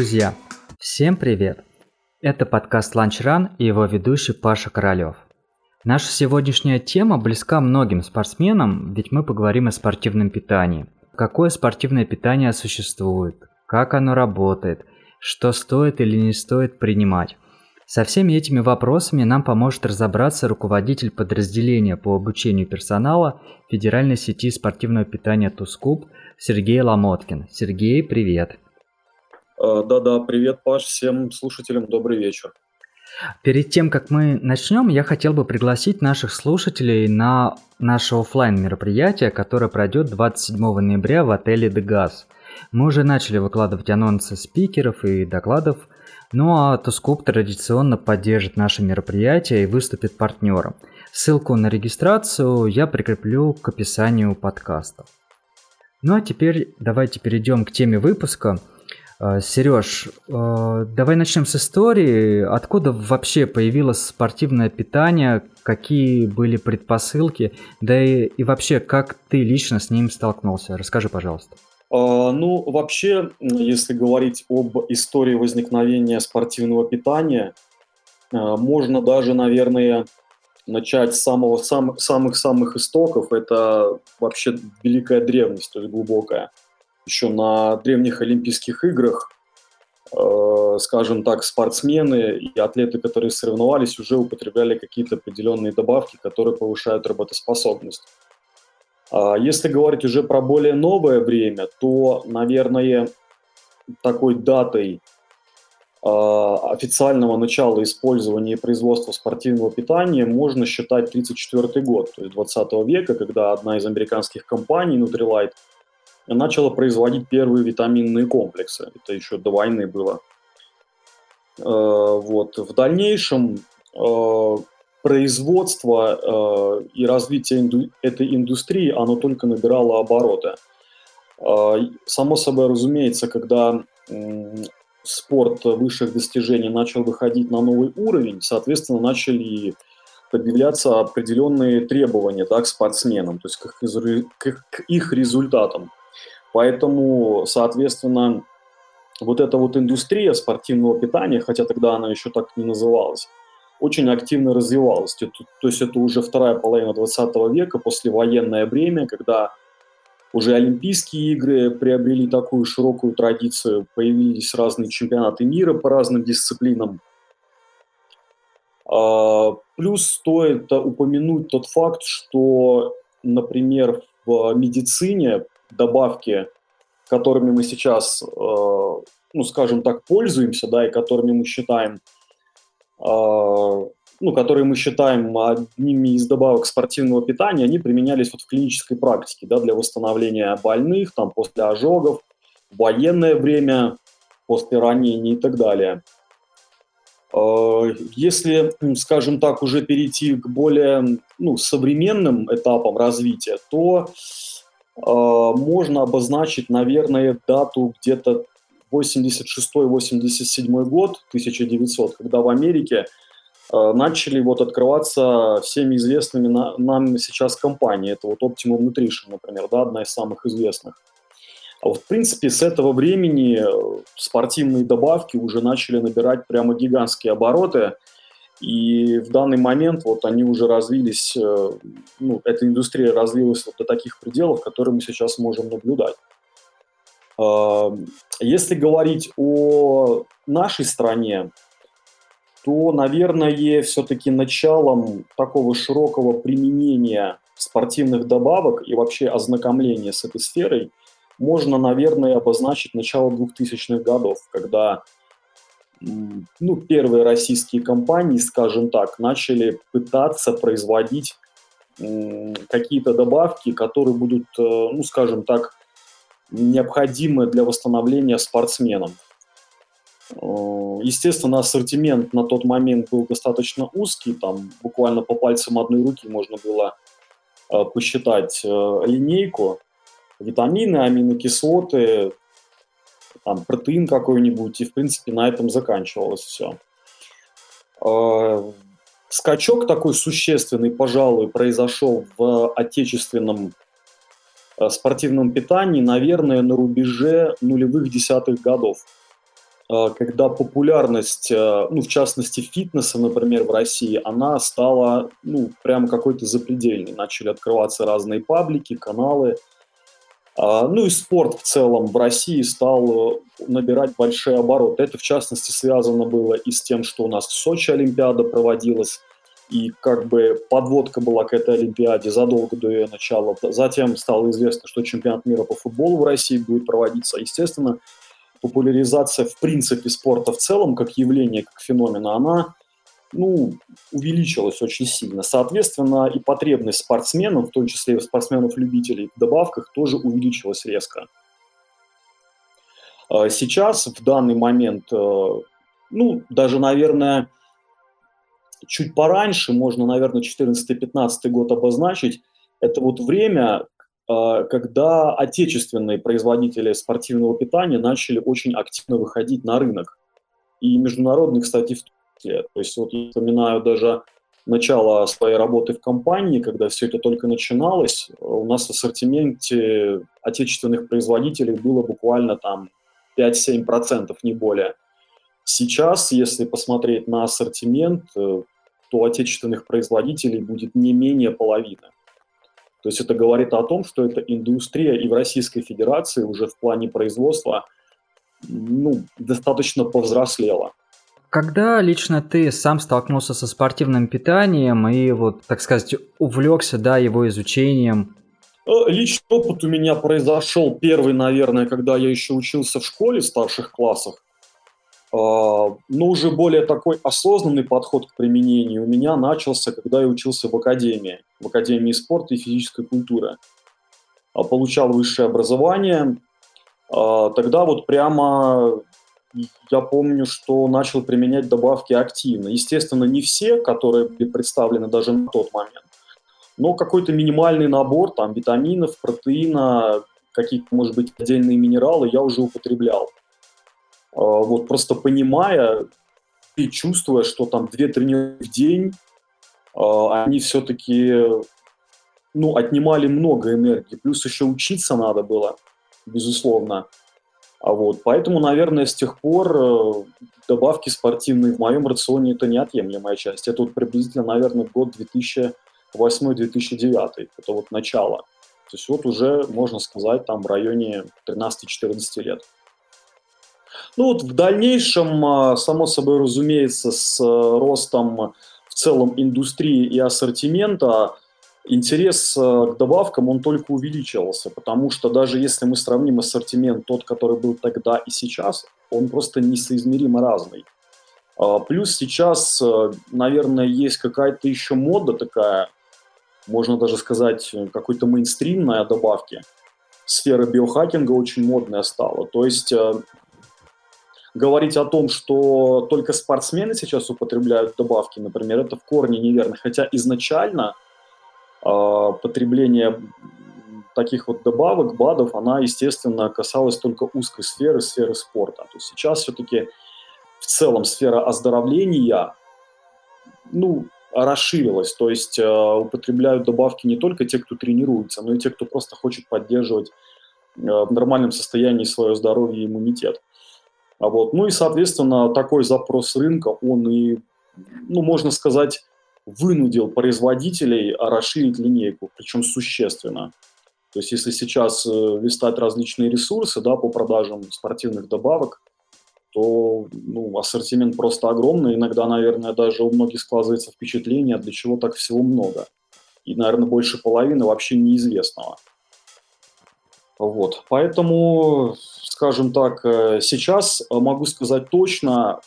Друзья, всем привет! Это подкаст Lunch Run и его ведущий Паша Королёв. Наша сегодняшняя тема близка многим спортсменам, ведь мы поговорим о спортивном питании. Какое спортивное питание существует, как оно работает, что стоит или не стоит принимать. Со всеми этими вопросами нам поможет разобраться руководитель подразделения по обучению персонала Федеральной сети спортивного питания Тускуб Сергей Ломоткин. Сергей, привет! Э, да-да, привет, Паш, всем слушателям добрый вечер. Перед тем, как мы начнем, я хотел бы пригласить наших слушателей на наше офлайн мероприятие, которое пройдет 27 ноября в отеле «Дегаз». Мы уже начали выкладывать анонсы спикеров и докладов, ну а Тускуп традиционно поддержит наше мероприятие и выступит партнером. Ссылку на регистрацию я прикреплю к описанию подкаста. Ну а теперь давайте перейдем к теме выпуска – Сереж, э, давай начнем с истории. Откуда вообще появилось спортивное питание? Какие были предпосылки? Да и, и вообще, как ты лично с ним столкнулся? Расскажи, пожалуйста. А, ну, вообще, если говорить об истории возникновения спортивного питания, э, можно даже, наверное, начать с самого, сам, самых-самых истоков. Это вообще великая древность, то есть глубокая еще на древних Олимпийских играх, э, скажем так, спортсмены и атлеты, которые соревновались, уже употребляли какие-то определенные добавки, которые повышают работоспособность. А если говорить уже про более новое время, то, наверное, такой датой э, официального начала использования и производства спортивного питания можно считать 1934 год, то есть 20 века, когда одна из американских компаний, Nutrilite, начала производить первые витаминные комплексы. Это еще до войны было. Э, вот. В дальнейшем э, производство э, и развитие этой индустрии, оно только набирало обороты. Само собой разумеется, когда спорт высших достижений начал выходить на новый уровень, соответственно, начали предъявляться определенные требования да, к спортсменам, то есть к их, к их результатам. Поэтому, соответственно, вот эта вот индустрия спортивного питания, хотя тогда она еще так не называлась, очень активно развивалась. То, то есть это уже вторая половина 20 века, послевоенное время, когда уже Олимпийские игры приобрели такую широкую традицию, появились разные чемпионаты мира по разным дисциплинам. А, плюс стоит упомянуть тот факт, что, например, в медицине добавки, которыми мы сейчас, э, ну, скажем так, пользуемся, да, и которыми мы считаем, э, ну, которые мы считаем одними из добавок спортивного питания, они применялись вот в клинической практике, да, для восстановления больных, там, после ожогов, военное время, после ранений и так далее. Э, если, скажем так, уже перейти к более ну, современным этапам развития, то можно обозначить, наверное, дату где-то 86-87 год, 1900, когда в Америке а, начали вот открываться всеми известными нам сейчас компании. Это вот Optimum Nutrition, например, да, одна из самых известных. А вот, в принципе, с этого времени э, спортивные добавки уже начали набирать прямо гигантские обороты – и в данный момент вот они уже развились, э, ну, эта индустрия развилась вот до таких пределов, которые мы сейчас можем наблюдать. А, если говорить о нашей стране, то, наверное, все-таки началом такого широкого применения спортивных добавок и вообще ознакомления с этой сферой можно, наверное, обозначить начало 2000-х годов, когда ну, первые российские компании, скажем так, начали пытаться производить какие-то добавки, которые будут, э, ну, скажем так, необходимы для восстановления спортсменам. Э, естественно, ассортимент на тот момент был достаточно узкий, там буквально по пальцам одной руки можно было э, посчитать линейку. Витамины, аминокислоты, там, протеин какой-нибудь, и, в принципе, на этом заканчивалось все. А, скачок такой существенный, пожалуй, произошел в отечественном э, спортивном питании, наверное, на рубеже нулевых десятых годов. э, когда популярность, э, ну, в частности, фитнеса, например, в России, она стала, ну, прям какой-то запредельной. Начали открываться разные паблики, каналы. А, ну и спорт в целом в России стал набирать большие обороты. Это, в частности, связано было и с тем, что у нас в Сочи Олимпиада проводилась, и как бы подводка была к этой Олимпиаде задолго до ее начала. Затем стало известно, что чемпионат мира по футболу в России будет проводиться. Естественно, популяризация в принципе спорта в целом, как явление, как феномена, она ну, увеличилась очень сильно. Соответственно, и потребность спортсменов, в том числе спортсменов-любителей в добавках, тоже увеличилась резко. А сейчас, в данный момент, э, ну, даже, наверное, чуть пораньше, можно, наверное, 14-15 год обозначить, это вот время, э, когда отечественные производители спортивного питания начали очень активно выходить на рынок. И международные, кстати, в лет. То есть вот я вспоминаю даже начало своей работы в компании, когда все это только начиналось, у нас в ассортименте отечественных производителей было буквально там 5-7%, не более. Сейчас, если посмотреть на ассортимент, э, то отечественных производителей будет не менее половины. То есть это говорит о том, что эта индустрия и в Российской Федерации уже в плане производства ну, достаточно повзрослела. Когда лично ты сам столкнулся со спортивным питанием и вот, так сказать, увлекся, да, его изучением? Э, личный опыт у меня произошел первый, наверное, когда я еще учился в школе в старших классах. Но уже более такой осознанный подход к применению у меня начался, когда я учился в академии, в Академии спорта и физической культуры. А, получал высшее образование. А, тогда вот прямо я помню, что начал применять добавки активно. Естественно, не все, которые были представлены даже на тот момент, но какой-то минимальный набор там витаминов, протеина, какие-то, может быть, отдельные минералы я уже употреблял. А, вот просто понимая и чувствуя, что там две тренировки в день, а, они все-таки ну, отнимали много энергии. Плюс еще учиться надо было, безусловно. А вот, поэтому, наверное, с тех пор э, добавки спортивные в моем рационе это неотъемлемая часть. Это вот приблизительно, наверное, год 2008-2009, это вот начало. То есть вот уже, можно сказать, там в районе 13-14 лет. Ну вот в дальнейшем, а, само собой разумеется, с э, ростом в целом индустрии и ассортимента – интерес э, к добавкам, он только увеличивался, потому что даже если мы сравним ассортимент тот, который был тогда и сейчас, он просто несоизмеримо разный. А, плюс сейчас, э, наверное, есть какая-то еще мода такая, можно даже сказать, какой-то мейнстрим на добавки. Сфера биохакинга очень модная стала. То есть э, говорить о том, что только спортсмены сейчас употребляют добавки, например, это в корне неверно. Хотя изначально – потребление таких вот добавок, БАДов, она, естественно, касалась только узкой сферы, сферы спорта. То есть сейчас все-таки в целом сфера оздоровления, ну, расширилась. То есть э, употребляют добавки не только те, кто тренируется, но и те, кто просто хочет поддерживать э, в нормальном состоянии свое здоровье и иммунитет. А вот. Ну и, соответственно, такой запрос рынка, он и, ну, можно сказать, вынудил производителей расширить линейку, причем существенно. То есть если сейчас э, листать различные ресурсы да, по продажам спортивных добавок, то ну, ассортимент просто огромный. Иногда, наверное, даже у многих складывается впечатление, для чего так всего много. И, наверное, больше половины вообще неизвестного. Вот. Поэтому, скажем так, э, сейчас могу сказать точно,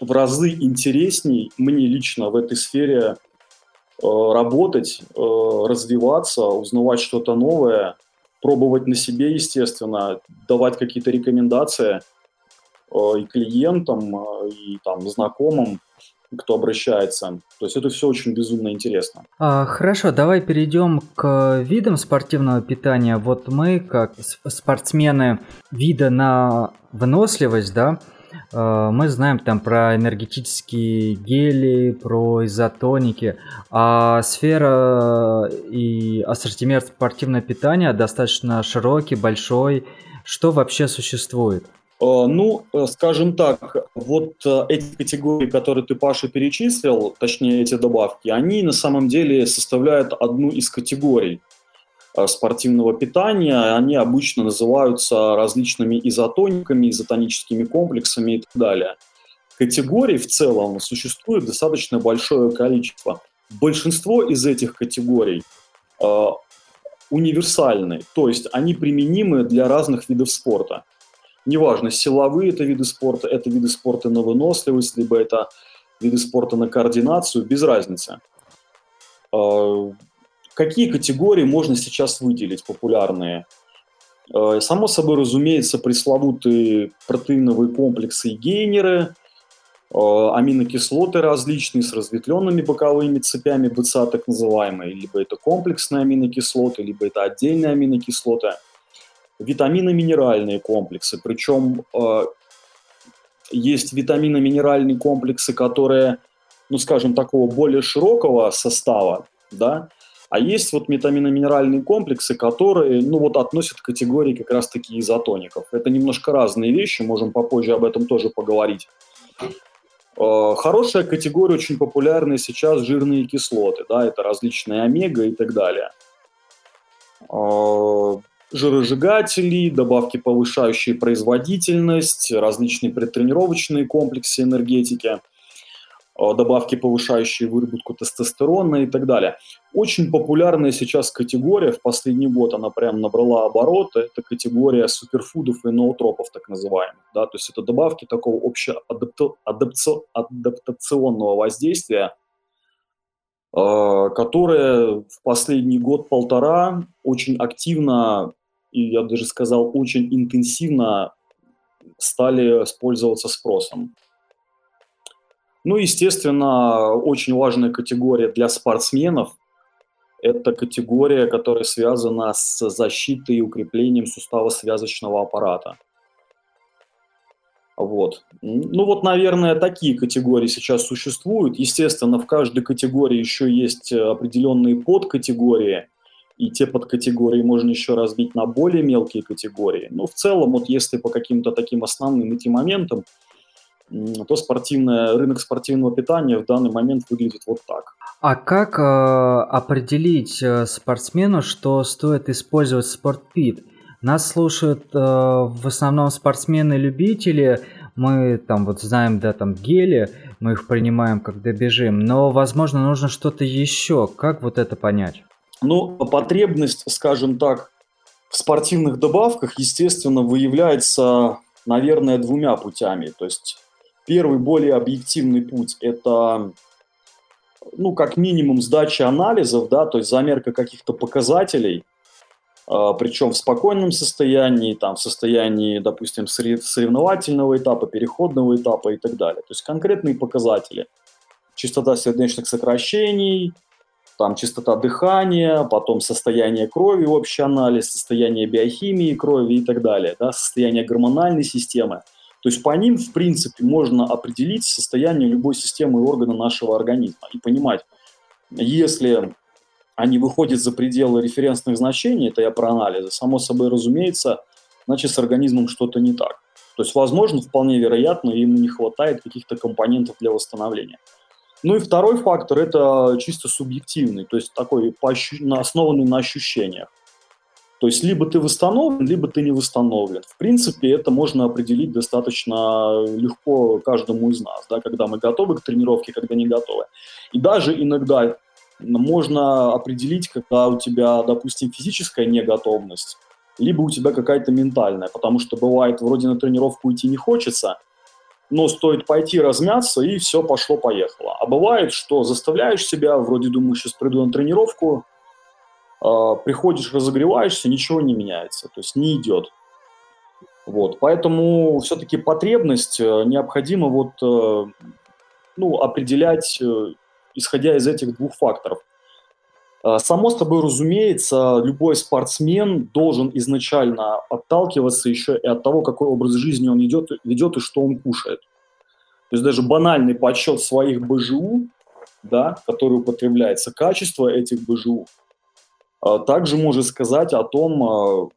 в разы интересней мне лично в этой сфере Э, работать, э, развиваться, узнавать что-то новое, пробовать на себе, естественно, давать какие-то рекомендации э, и клиентам, и там знакомым, кто обращается. То есть это все очень безумно интересно. А, хорошо, давай перейдем к видам спортивного питания. Вот мы, как спортсмены вида на выносливость, да, Э, мы знаем там про энергетические гели, про изотоники, а сфера и ассортимент спортивного питания достаточно широкий, большой. Что вообще существует? Ну, скажем так, вот эти категории, которые ты, Паша, перечислил, точнее эти добавки, они на самом деле составляют одну из категорий спортивного питания. Они обычно называются различными изотониками, изотоническими комплексами и так далее. Категорий в целом существует достаточно большое количество. Большинство из этих категорий э, универсальны, то есть они применимы для разных видов спорта. Неважно, силовые это виды спорта, это виды спорта на выносливость, либо это виды спорта на координацию, без разницы. Какие категории можно сейчас выделить популярные? Э, само собой, разумеется, пресловутые протеиновые комплексы и гейнеры – Э, аминокислоты различные с разветвленными боковыми цепями БЦА, так называемые, либо это комплексные аминокислоты, либо это отдельные аминокислоты. Витамино-минеральные комплексы, причем э, есть витамино-минеральные комплексы, которые, ну, скажем, такого более широкого состава, да, а есть вот витамино-минеральные комплексы, которые, ну, вот относят к категории как раз-таки изотоников. Это немножко разные вещи, можем попозже об этом тоже поговорить. Э, хорошая категория, очень популярная сейчас жирные кислоты, да, это различные омега и так далее. Э, жиросжигатели, добавки, повышающие производительность, различные предтренировочные комплексы энергетики – добавки, повышающие выработку тестостерона и так далее. Очень популярная сейчас категория, в последний год она прям набрала обороты, это категория суперфудов и ноутропов, так называемых. Да? То есть это добавки такого общеадаптационного воздействия, э, которые в последний год-полтора очень активно и, я даже сказал, очень интенсивно стали использоваться спросом. Ну, естественно, очень важная категория для спортсменов – это категория, которая связана с защитой и укреплением сустава-связочного аппарата. Вот. Ну вот, наверное, такие категории сейчас существуют. Естественно, в каждой категории еще есть определенные подкатегории, и те подкатегории можно еще разбить на более мелкие категории. Но в целом, вот если по каким-то таким основным этим моментам – то спортивное, рынок спортивного питания в данный момент выглядит вот так. А как э, определить э, спортсмену, что стоит использовать спортпит? Нас слушают э, в основном спортсмены-любители. Мы там вот знаем, да, там гели, мы их принимаем, когда бежим. Но, возможно, нужно что-то еще. Как вот это понять? Ну, потребность, скажем так, в спортивных добавках, естественно, выявляется, наверное, двумя путями. То есть Первый, более объективный путь – это, ну, как минимум, сдача анализов, да, то есть замерка каких-то показателей, а, причем в спокойном состоянии, там, в состоянии, допустим, соревновательного этапа, переходного этапа и так далее. То есть конкретные показатели. Частота сердечных сокращений, там частота дыхания, потом состояние крови, общий анализ, состояние биохимии крови и так далее, да, состояние гормональной системы – то есть по ним, в принципе, можно определить состояние любой системы и органа нашего организма и понимать, если они выходят за пределы референсных значений, это я про анализы, само собой разумеется, значит с организмом что-то не так. То есть, возможно, вполне вероятно, ему не хватает каких-то компонентов для восстановления. Ну и второй фактор – это чисто субъективный, то есть такой основанный на ощущениях. То есть либо ты восстановлен, либо ты не восстановлен. В принципе, это можно определить достаточно легко каждому из нас, да, когда мы готовы к тренировке, когда не готовы. И даже иногда можно определить, когда у тебя, допустим, физическая неготовность, либо у тебя какая-то ментальная, потому что бывает, вроде на тренировку идти не хочется, но стоит пойти размяться, и все пошло-поехало. А бывает, что заставляешь себя, вроде думаешь, сейчас приду на тренировку, приходишь, разогреваешься, ничего не меняется, то есть не идет. Вот, поэтому все-таки потребность э, необходимо вот, э, ну, определять, э, исходя из этих двух факторов. А, само собой разумеется, любой спортсмен должен изначально отталкиваться еще и от того, какой образ жизни он идет, ведет и что он кушает. То есть даже банальный подсчет своих БЖУ, да, который употребляется, качество этих БЖУ – а, также может сказать о том, а,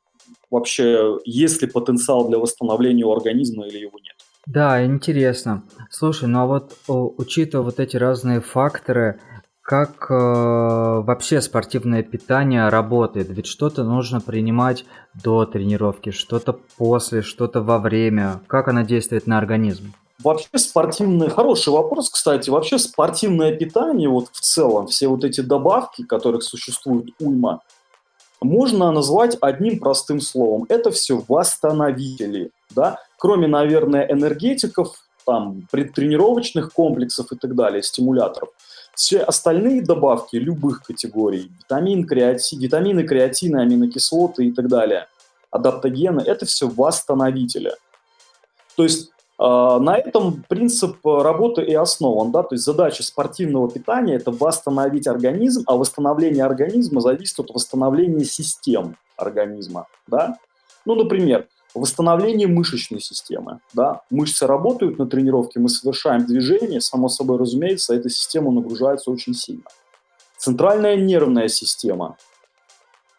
вообще есть ли потенциал для восстановления у организма или его нет. Да, интересно. Слушай, ну а вот учитывая вот эти разные факторы, как э, вообще спортивное питание работает? Ведь что-то нужно принимать до тренировки, что-то после, что-то во время. Как оно действует на организм? Вообще спортивное, хороший вопрос, кстати, вообще спортивное питание, вот в целом, все вот эти добавки, которых существует уйма, можно назвать одним простым словом. Это все восстановители, да, кроме, наверное, энергетиков, там, предтренировочных комплексов и так далее, стимуляторов. Все остальные добавки любых категорий, витамин, креатин, витамины, креатины, аминокислоты и так далее, адаптогены, это все восстановители. То есть на этом принцип работы и основан. Да? То есть задача спортивного питания – это восстановить организм, а восстановление организма зависит от восстановления систем организма. Да? Ну, например, восстановление мышечной системы. Да? Мышцы работают на тренировке, мы совершаем движение, само собой разумеется, эта система нагружается очень сильно. Центральная нервная система.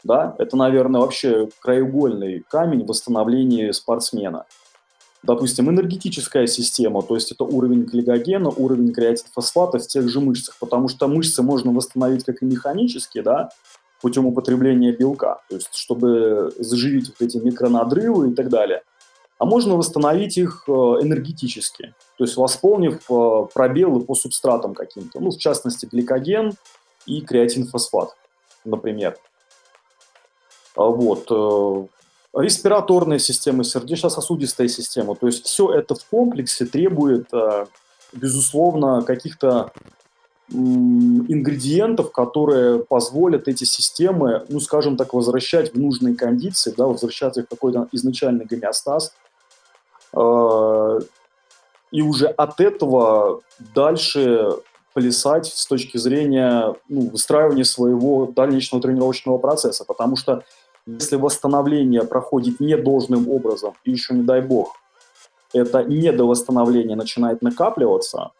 Да? Это, наверное, вообще краеугольный камень восстановления спортсмена – допустим, энергетическая система, то есть это уровень гликогена, уровень креатинфосфата в тех же мышцах, потому что мышцы можно восстановить как и механически, да, путем употребления белка, то есть чтобы заживить вот эти микронадрывы и так далее. А можно восстановить их э, энергетически, то есть восполнив э, пробелы по субстратам каким-то, ну, в частности, гликоген и креатинфосфат, например. А вот. Респираторная система, сердечно-сосудистая система. То есть все это в комплексе требует, э, безусловно, каких-то ингредиентов, которые позволят эти системы, ну, скажем так, возвращать в нужные кондиции, да, возвращать их в какой-то изначальный гомеостаз. Э, и уже от этого дальше плясать с точки зрения ну, выстраивания своего дальнейшего тренировочного процесса, потому что если восстановление проходит не должным образом, и еще не дай бог, это недовосстановление начинает накапливаться,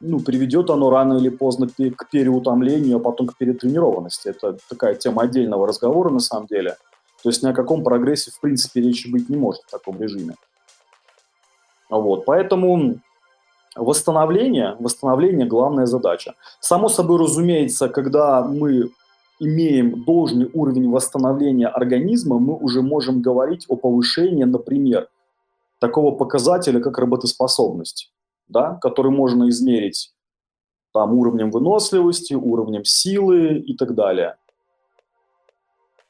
ну, приведет оно рано или поздно к переутомлению, а потом к перетренированности. Это такая тема отдельного разговора на самом деле. То есть ни о каком прогрессе в принципе речи быть не может в таком режиме. Вот, поэтому восстановление, восстановление – главная задача. Само собой разумеется, когда мы имеем должный уровень восстановления организма, мы уже можем говорить о повышении, например, такого показателя, как работоспособность, да, который можно измерить там, уровнем выносливости, уровнем силы и так далее.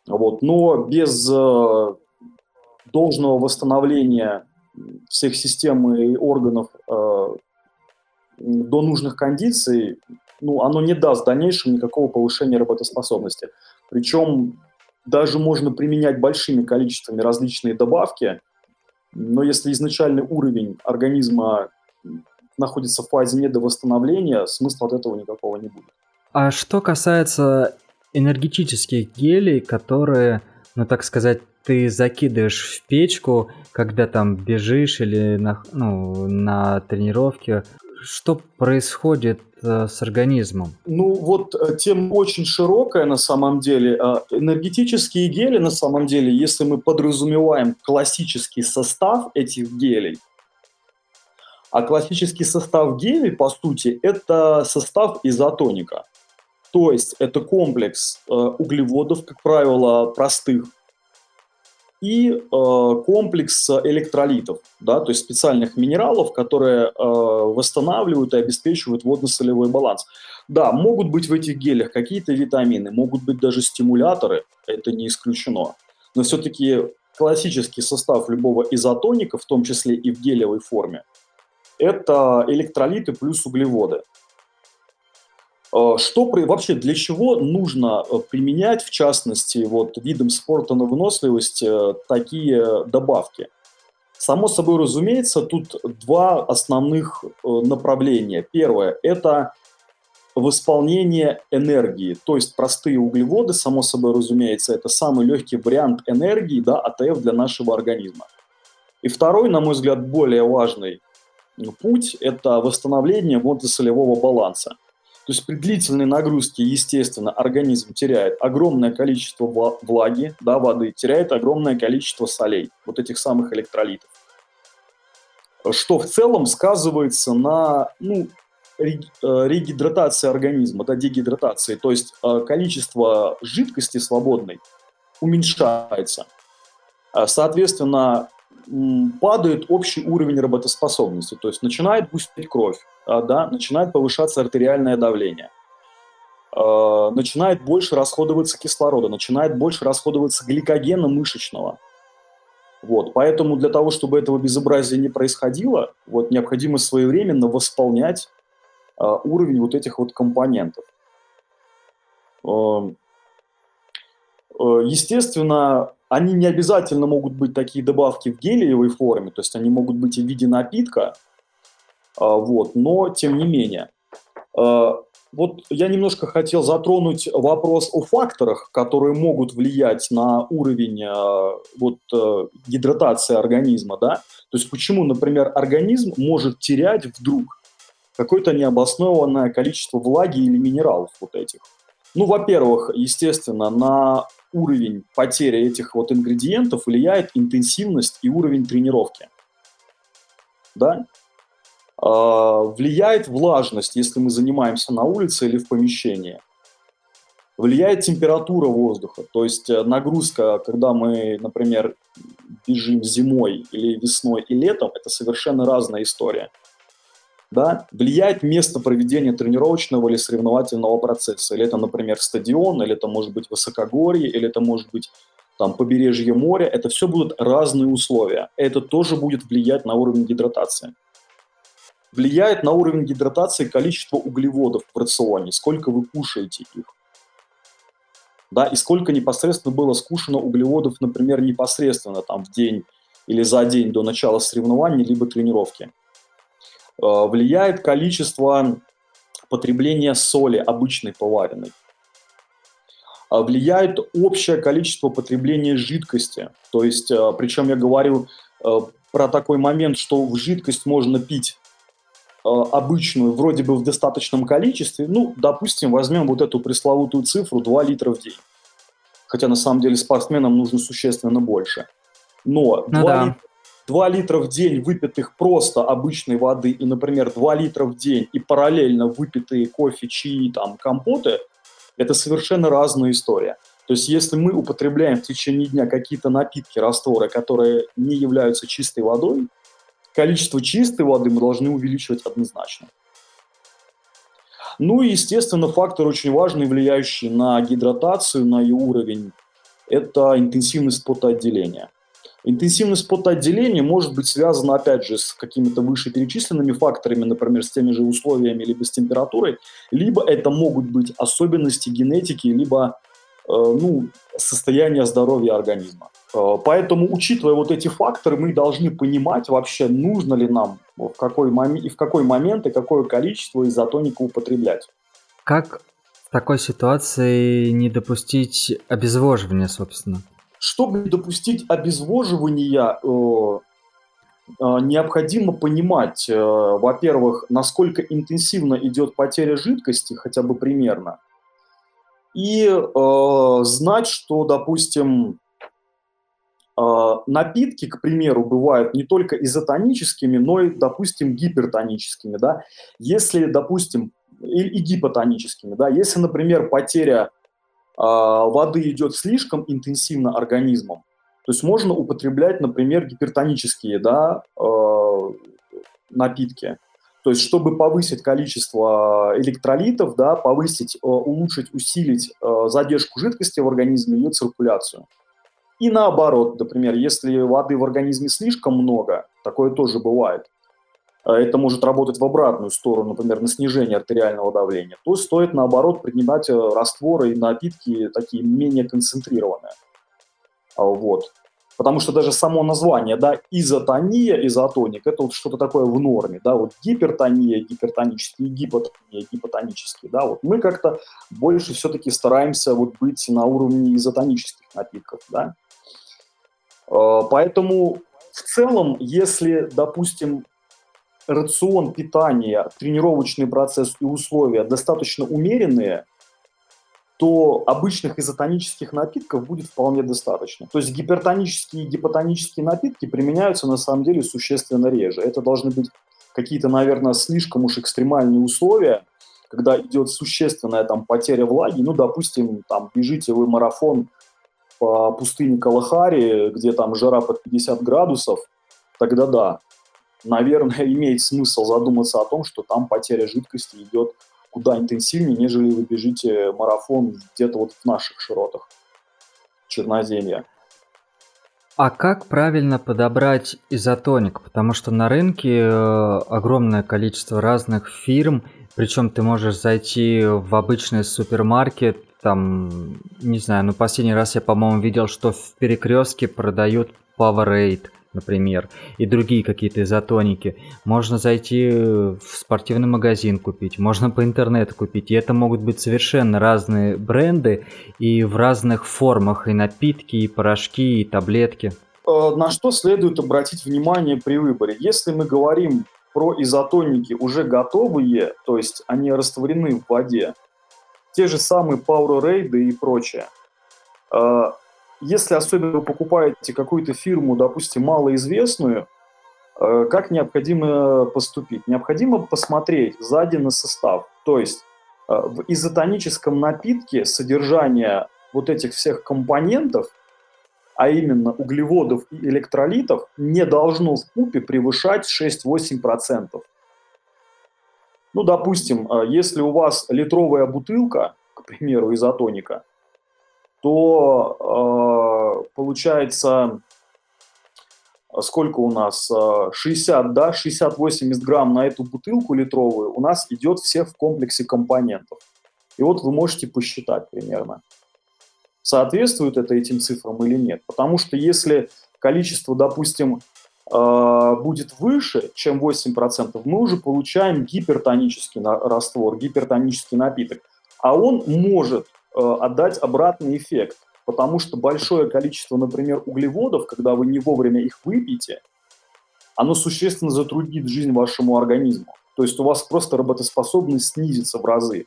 Вот. Но без э, должного восстановления всех систем и органов э, до нужных кондиций ну, оно не даст в дальнейшем никакого повышения работоспособности. Причем даже можно применять большими количествами различные добавки, но если изначальный уровень организма находится в фазе недовосстановления, смысла от этого никакого не будет. А что касается энергетических гелей, которые, ну так сказать, ты закидываешь в печку, когда там бежишь или на, ну, на тренировке, что происходит э, с организмом? Ну вот э, тема очень широкая на самом деле. А энергетические гели на самом деле, если мы подразумеваем классический состав этих гелей, а классический состав гелей, по сути, это состав изотоника. То есть это комплекс э, углеводов, как правило, простых, и э, комплекс электролитов, да, то есть специальных минералов, которые э, восстанавливают и обеспечивают водно-солевой баланс. Да, могут быть в этих гелях какие-то витамины, могут быть даже стимуляторы, это не исключено. Но все-таки классический состав любого изотоника, в том числе и в гелевой форме, это электролиты плюс углеводы. Э, что вообще для чего нужно э, применять, в частности, вот видом спорта на выносливость э, такие добавки? Само собой разумеется, тут два основных направления. Первое – это восполнение энергии, то есть простые углеводы, само собой разумеется, это самый легкий вариант энергии, да, АТФ для нашего организма. И второй, на мой взгляд, более важный путь – это восстановление водно-солевого баланса – то есть при длительной нагрузке, естественно, организм теряет огромное количество влаги, да, воды, теряет огромное количество солей, вот этих самых электролитов. Что в целом сказывается на ну, э, регидратации организма, да, дегидратации. То есть э, количество жидкости свободной уменьшается. Соответственно, падает общий уровень работоспособности, то есть начинает густеть кровь, да, начинает повышаться артериальное давление, а, начинает больше расходоваться кислорода, начинает больше расходоваться гликогена мышечного. Вот, поэтому для того, чтобы этого безобразия не происходило, вот, необходимо своевременно восполнять а, уровень вот этих вот компонентов. Естественно, они не обязательно могут быть такие добавки в гелиевой форме, то есть они могут быть и в виде напитка, а, вот, но тем не менее. А, вот я немножко хотел затронуть вопрос о факторах, которые могут влиять на уровень а, вот, э, гидратации организма, да. То есть почему, например, организм может терять вдруг какое-то необоснованное количество влаги или минералов вот этих. Ну, во-первых, естественно, на уровень потери этих вот ингредиентов влияет интенсивность и уровень тренировки. Да? А, влияет влажность, если мы занимаемся на улице или в помещении. Влияет температура воздуха, то есть э, нагрузка, когда мы, например, бежим зимой или весной и летом, это совершенно разная история да, влияет место проведения тренировочного или соревновательного процесса. Или это, например, стадион, или это может быть высокогорье, или это может быть там побережье моря. Это все будут разные условия. Это тоже будет влиять на уровень гидратации. Влияет на уровень гидратации количество углеводов в рационе, сколько вы кушаете их. Да, и сколько непосредственно было скушено углеводов, например, непосредственно там в день или за день до начала соревнований, либо тренировки. Э, влияет количество потребления соли обычной поваренной. А влияет общее количество потребления жидкости. То есть, э, причем я говорю э, про такой момент, что в жидкость можно пить обычную, вроде бы в достаточном количестве. Ну, допустим, возьмем вот эту пресловутую цифру 2 литра в день. Хотя на самом деле спортсменам нужно существенно больше. Но ну 2, да. литра, 2 литра в день выпитых просто обычной воды и, например, 2 литра в день и параллельно выпитые кофе, чаи, там, компоты, это совершенно разная история. То есть если мы употребляем в течение дня какие-то напитки, растворы, которые не являются чистой водой, количество чистой воды мы должны увеличивать однозначно. Ну и, естественно, фактор очень важный, влияющий на гидратацию, на ее уровень, это интенсивность потоотделения – Интенсивность потоотделения может быть связана, опять же, с какими-то вышеперечисленными факторами, например, с теми же условиями, либо с температурой, либо это могут быть особенности генетики, либо ну, состояние здоровья организма. Э, поэтому, учитывая вот эти факторы, мы должны понимать вообще, нужно ли нам в какой, момент, и в какой момент и какое количество изотоника употреблять. Как в такой ситуации не допустить обезвоживания, собственно? Чтобы допустить обезвоживания, э, э, необходимо понимать, э, во-первых, насколько интенсивно идет потеря жидкости, хотя бы примерно, и знать, что, допустим, напитки, к примеру, бывают не только изотоническими, но и, допустим, гипертоническими, да. Если, допустим, и, и гипотоническими, да. Если, например, потеря а, воды идет слишком интенсивно организмом, то есть можно употреблять, например, гипертонические да, а, напитки. То есть, чтобы повысить количество электролитов, да, повысить, а, улучшить, усилить задержку жидкости в организме, ее циркуляцию. И наоборот, например, если воды в организме слишком много, такое тоже бывает, а это может работать в обратную сторону, например, на снижение артериального давления, то стоит, наоборот, принимать растворы и напитки такие менее концентрированные. А вот. Потому что даже само название, да, изотония, изотоник, это вот что-то такое в норме, да, вот гипертония, гипертонические, гипотония, гипотонические, да, вот мы как-то больше все-таки стараемся вот быть на уровне изотонических напитков, да. А, поэтому в целом, если, допустим, рацион питания, тренировочный процесс и условия достаточно умеренные, то обычных изотонических напитков будет вполне достаточно. То есть гипертонические и гипотонические напитки применяются на самом деле существенно реже. Это должны быть какие-то, наверное, слишком уж экстремальные условия, когда идет существенная там потеря влаги, ну, допустим, там бежите вы марафон по пустыне Калахари, где там жара под 50 градусов, тогда да, наверное, имеет смысл задуматься о том, что там потеря жидкости идет куда интенсивнее, нежели вы бежите марафон где-то вот в наших широтах Черноземья. А как правильно подобрать изотоник? Потому что на рынке э, огромное количество разных фирм, причем ты можешь зайти в обычный супермаркет, там, не знаю, ну последний раз я, по-моему, видел, что в перекрестке продают Powerade – например, и другие какие-то изотоники. Можно зайти в спортивный магазин купить, можно по интернету купить. И это могут быть совершенно разные бренды и в разных формах и напитки, и порошки, и таблетки. Э, на что следует обратить внимание при выборе? Если мы говорим про изотоники уже готовые, то есть они растворены в воде, те же самые Powerade и прочее, э, если особенно вы покупаете какую-то фирму, допустим, малоизвестную, э, как необходимо поступить? Необходимо посмотреть сзади на состав. То есть э, в изотоническом напитке содержание вот этих всех компонентов, а именно углеводов и электролитов, не должно в купе превышать 6-8%. Ну, допустим, э, если у вас литровая бутылка, к примеру, изотоника, то э, получается, сколько у нас, 60, да, 60-80 грамм на эту бутылку литровую у нас идет всех в комплексе компонентов. И вот вы можете посчитать примерно, соответствует это этим цифрам или нет. Потому что если количество, допустим, э, будет выше, чем 8%, мы уже получаем гипертонический раствор, гипертонический напиток. А он может Э, отдать обратный эффект. Потому что большое количество, например, углеводов, когда вы не вовремя их выпьете, оно существенно затруднит жизнь вашему организму. То есть у вас просто работоспособность снизится в разы.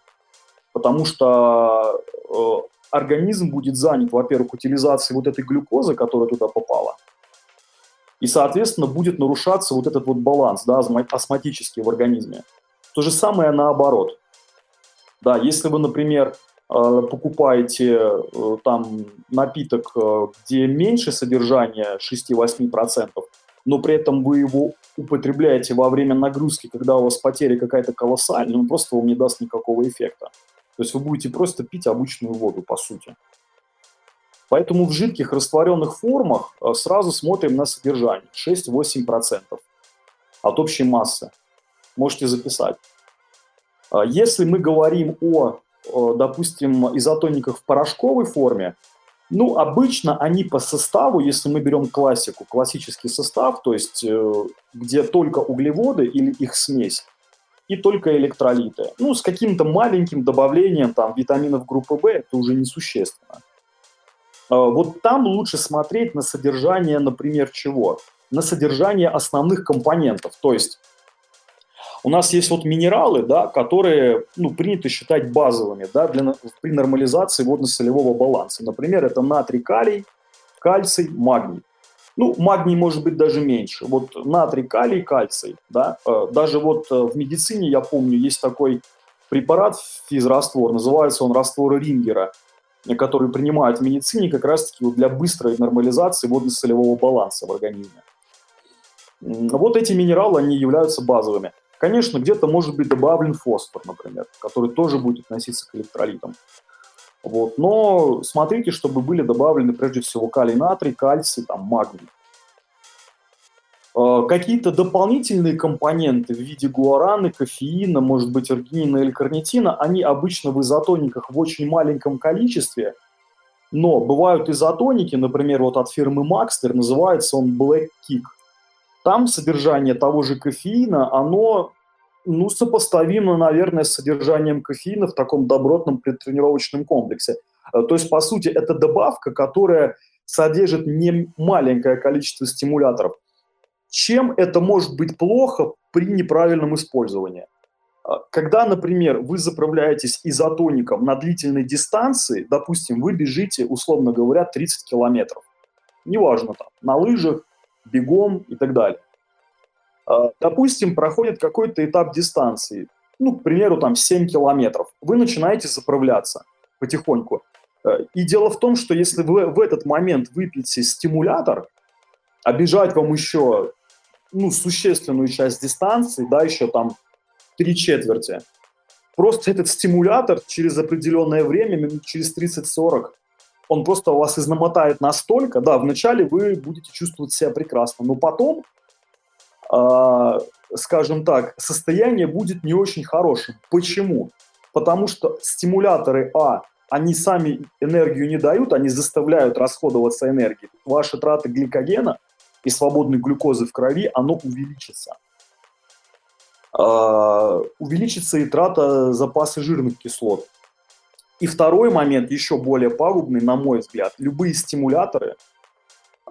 Потому что э, организм будет занят, во-первых, утилизацией вот этой глюкозы, которая туда попала, и, соответственно, будет нарушаться вот этот вот баланс да, астматический в организме. То же самое наоборот. Да, если вы, например, Э, покупаете э, там напиток, э, где меньше содержания 6-8%, но при этом вы его употребляете во время нагрузки, когда у вас потеря какая-то колоссальная, он просто вам не даст никакого эффекта. То есть вы будете просто пить обычную воду, по сути. Поэтому в жидких растворенных формах сразу смотрим на содержание 6-8% от общей массы. Можете записать. Если мы говорим о Э, допустим, изотониках в порошковой форме, ну, обычно они по составу, если мы берем классику, классический состав, то есть э, где только углеводы или их смесь, и только электролиты. Ну, с каким-то маленьким добавлением там витаминов группы В, это уже несущественно. Э, вот там лучше смотреть на содержание, например, чего? На содержание основных компонентов, то есть у нас есть вот минералы, да, которые ну, принято считать базовыми да, для, при нормализации водно-солевого баланса. Например, это натрий, калий, кальций, магний. Ну, магний может быть даже меньше. Вот натрий, калий, кальций. Да? Э, даже вот э, в медицине, я помню, есть такой препарат физраствор, называется он раствор Рингера, который принимают в медицине как раз-таки для быстрой нормализации водно-солевого баланса в организме. Вот эти минералы, они являются базовыми. Конечно, где-то может быть добавлен фосфор, например, который тоже будет относиться к электролитам. Вот. Но смотрите, чтобы были добавлены прежде всего калий, натрий, кальций, там, магний. Э, какие-то дополнительные компоненты в виде гуараны, кофеина, может быть, аргинина или карнитина, они обычно в изотониках в очень маленьком количестве, но бывают изотоники, например, вот от фирмы Maxter, называется он Black Kick – там содержание того же кофеина, оно ну, сопоставимо, наверное, с содержанием кофеина в таком добротном предтренировочном комплексе. Э, то есть, по сути, это добавка, которая содержит не маленькое количество стимуляторов. Чем это может быть плохо при неправильном использовании? А, когда, например, вы заправляетесь изотоником на длительной дистанции, допустим, вы бежите, условно говоря, 30 километров, неважно там, на лыжах, бегом и так далее. А, допустим, проходит какой-то этап дистанции, ну, к примеру, там 7 километров. Вы начинаете заправляться потихоньку. Э, и дело в том, что если вы в этот момент выпьете стимулятор, бежать вам еще ну, существенную часть дистанции, да, еще там три четверти. Просто этот стимулятор через определенное время, минут через 30-40, он просто вас изнамотает настолько, да, вначале вы будете чувствовать себя прекрасно, но потом, э, скажем так, состояние будет не очень хорошим. Почему? Потому что стимуляторы А, они сами энергию не дают, они заставляют расходоваться энергией. Ваши траты гликогена – и свободной глюкозы в крови, оно увеличится. А, увеличится и трата запаса жирных кислот. И второй момент, еще более пагубный, на мой взгляд, любые стимуляторы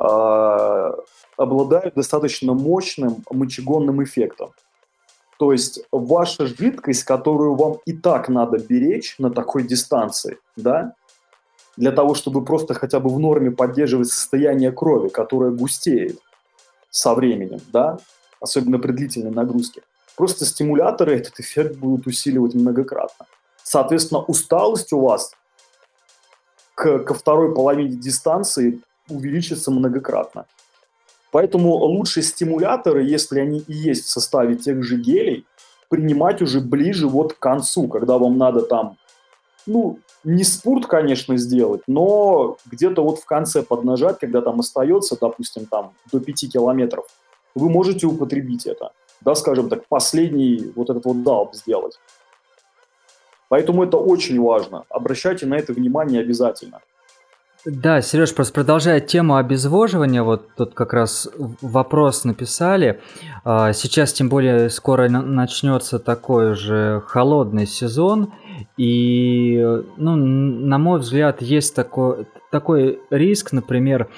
э, обладают достаточно мощным мочегонным эффектом. То есть ваша жидкость, которую вам и так надо беречь на такой дистанции, да, для того, чтобы просто хотя бы в норме поддерживать состояние крови, которое густеет со временем, да, особенно при длительной нагрузке. Просто стимуляторы этот эффект будут усиливать многократно. Соответственно, усталость у вас к, ко второй половине дистанции увеличится многократно. Поэтому лучше стимуляторы, если они и есть в составе тех же гелей, принимать уже ближе вот к концу, когда вам надо там ну, не спорт, конечно, сделать, но где-то вот в конце поднажать, когда там остается, допустим, там до 5 километров, вы можете употребить это. Да, скажем так, последний вот этот вот далп сделать. Поэтому это очень важно. Обращайте на это внимание обязательно. Да, Сереж, просто продолжая тему обезвоживания, вот тут как раз вопрос написали. А, сейчас, тем более, скоро начнется такой же холодный сезон, и, ну, на мой взгляд, есть такой, такой риск, например,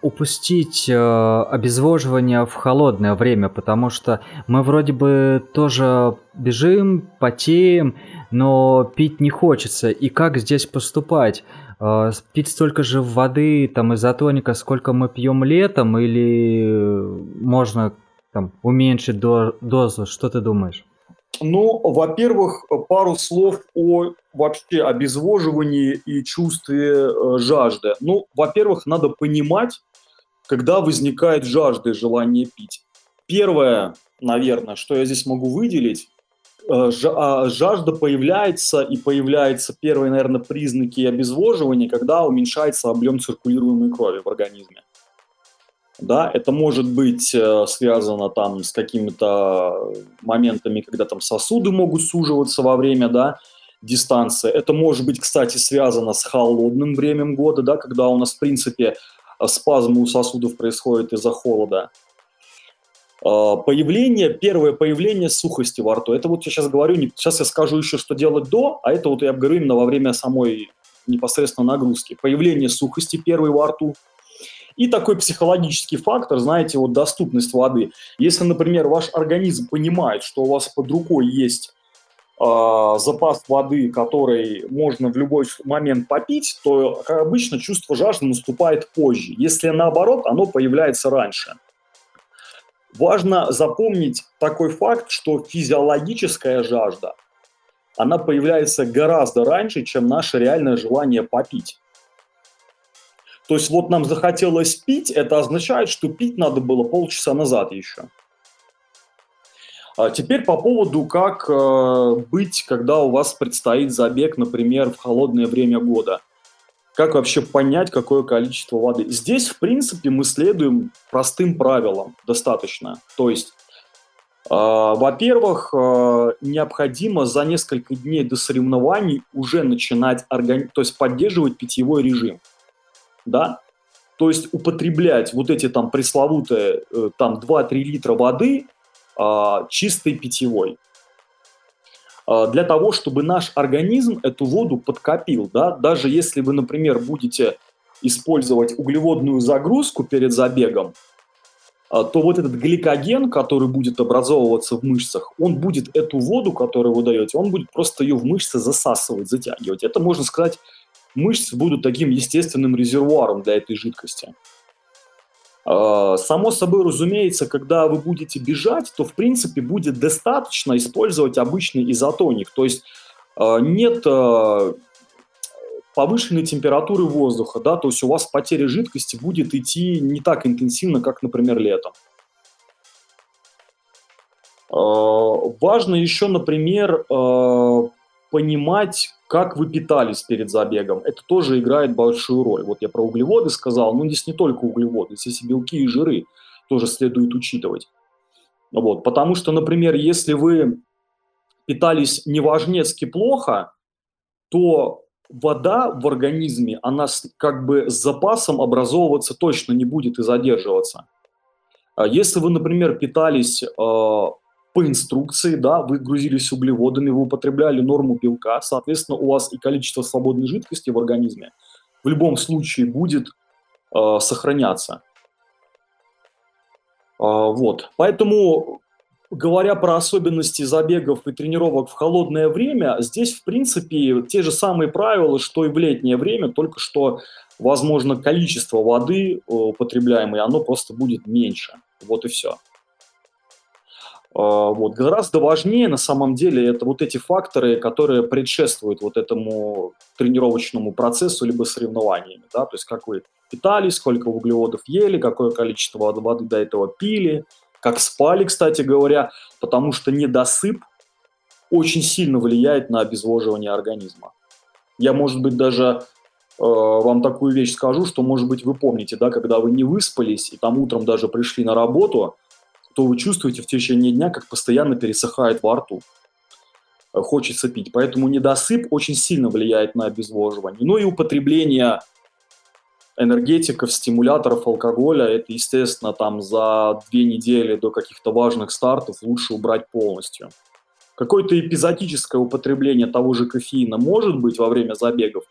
упустить э, обезвоживание в холодное время, потому что мы вроде бы тоже бежим, потеем, но пить не хочется. И как здесь поступать? Э, пить столько же воды, там, изотоника, сколько мы пьем летом, или можно там уменьшить до, дозу? Что ты думаешь? Ну, во-первых, пару слов о вообще обезвоживании и чувстве э, жажды. Ну, во-первых, надо понимать, когда возникает жажда и желание пить. Первое, наверное, что я здесь могу выделить, Э, а, жажда появляется, и появляются первые, наверное, признаки обезвоживания, когда уменьшается объем циркулируемой крови в организме. Да, это может быть э, связано там с какими-то моментами, когда там сосуды могут суживаться во время, да, дистанции. Это может быть, кстати, связано с холодным временем года, да, когда у нас, в принципе, спазмы у сосудов происходят из-за холода. А, появление, первое появление сухости во рту. Это вот я сейчас говорю, сейчас я скажу еще, что делать до, а это вот я говорю именно во время самой непосредственно нагрузки. Появление сухости первой во рту. И такой психологический фактор, знаете, вот доступность воды. Если, например, ваш организм понимает, что у вас под рукой есть э, запас воды, который можно в любой момент попить, то, как обычно, чувство жажды наступает позже. Если наоборот, оно появляется раньше – Важно запомнить такой факт, что физиологическая жажда, она появляется гораздо раньше, чем наше реальное желание попить. То есть вот нам захотелось пить, это означает, что пить надо было полчаса назад еще. А теперь по поводу, как э, быть, когда у вас предстоит забег, например, в холодное время года как вообще понять, какое количество воды. Здесь, в принципе, мы следуем простым правилам достаточно. То есть, э, во-первых, э, необходимо за несколько дней до соревнований уже начинать органи... то есть поддерживать питьевой режим. Да? То есть употреблять вот эти там пресловутые э, там 2-3 литра воды э, чистой питьевой. А, для того, чтобы наш организм эту воду подкопил. Да? Даже если вы, например, будете использовать углеводную загрузку перед забегом, а, то вот этот гликоген, который будет образовываться в мышцах, он будет эту воду, которую вы даете, он будет просто ее в мышцы засасывать, затягивать. Это, можно сказать, мышцы будут таким естественным резервуаром для этой жидкости. А, само собой разумеется, когда вы будете бежать, то в принципе будет достаточно использовать обычный изотоник. То есть а, нет повышенной температуры воздуха, да, то есть у вас потеря жидкости будет идти не так интенсивно, как, например, летом. Важно еще, например, понимать, как вы питались перед забегом. Это тоже играет большую роль. Вот я про углеводы сказал, но здесь не только углеводы, здесь и белки, и жиры тоже следует учитывать. Вот, потому что, например, если вы питались неважнецки плохо, то вода в организме, она как бы с запасом образовываться точно не будет и задерживаться. А если вы, например, питались э, по инструкции, да, вы грузились углеводами, вы употребляли норму белка, соответственно, у вас и количество свободной жидкости в организме в любом случае будет э, сохраняться. Э, вот, поэтому говоря про особенности забегов и тренировок в холодное время, здесь, в принципе, те же самые правила, что и в летнее время, только что, возможно, количество воды э, употребляемой, оно просто будет меньше. Вот и все. А, вот. Гораздо важнее, на самом деле, это вот эти факторы, которые предшествуют вот этому тренировочному процессу либо соревнованиями. Да? То есть как вы питались, сколько углеводов ели, какое количество воды до этого пили – как спали, кстати говоря, потому что недосып очень сильно влияет на обезвоживание организма. Я, может быть, даже э, вам такую вещь скажу, что, может быть, вы помните, да, когда вы не выспались и там утром даже пришли на работу, то вы чувствуете в течение дня, как постоянно пересыхает во рту. Э, хочется пить. Поэтому недосып очень сильно влияет на обезвоживание. Ну и употребление энергетиков, стимуляторов алкоголя, это, естественно, там за две недели до каких-то важных стартов лучше убрать полностью. Какое-то эпизодическое употребление того же кофеина может быть во время забегов,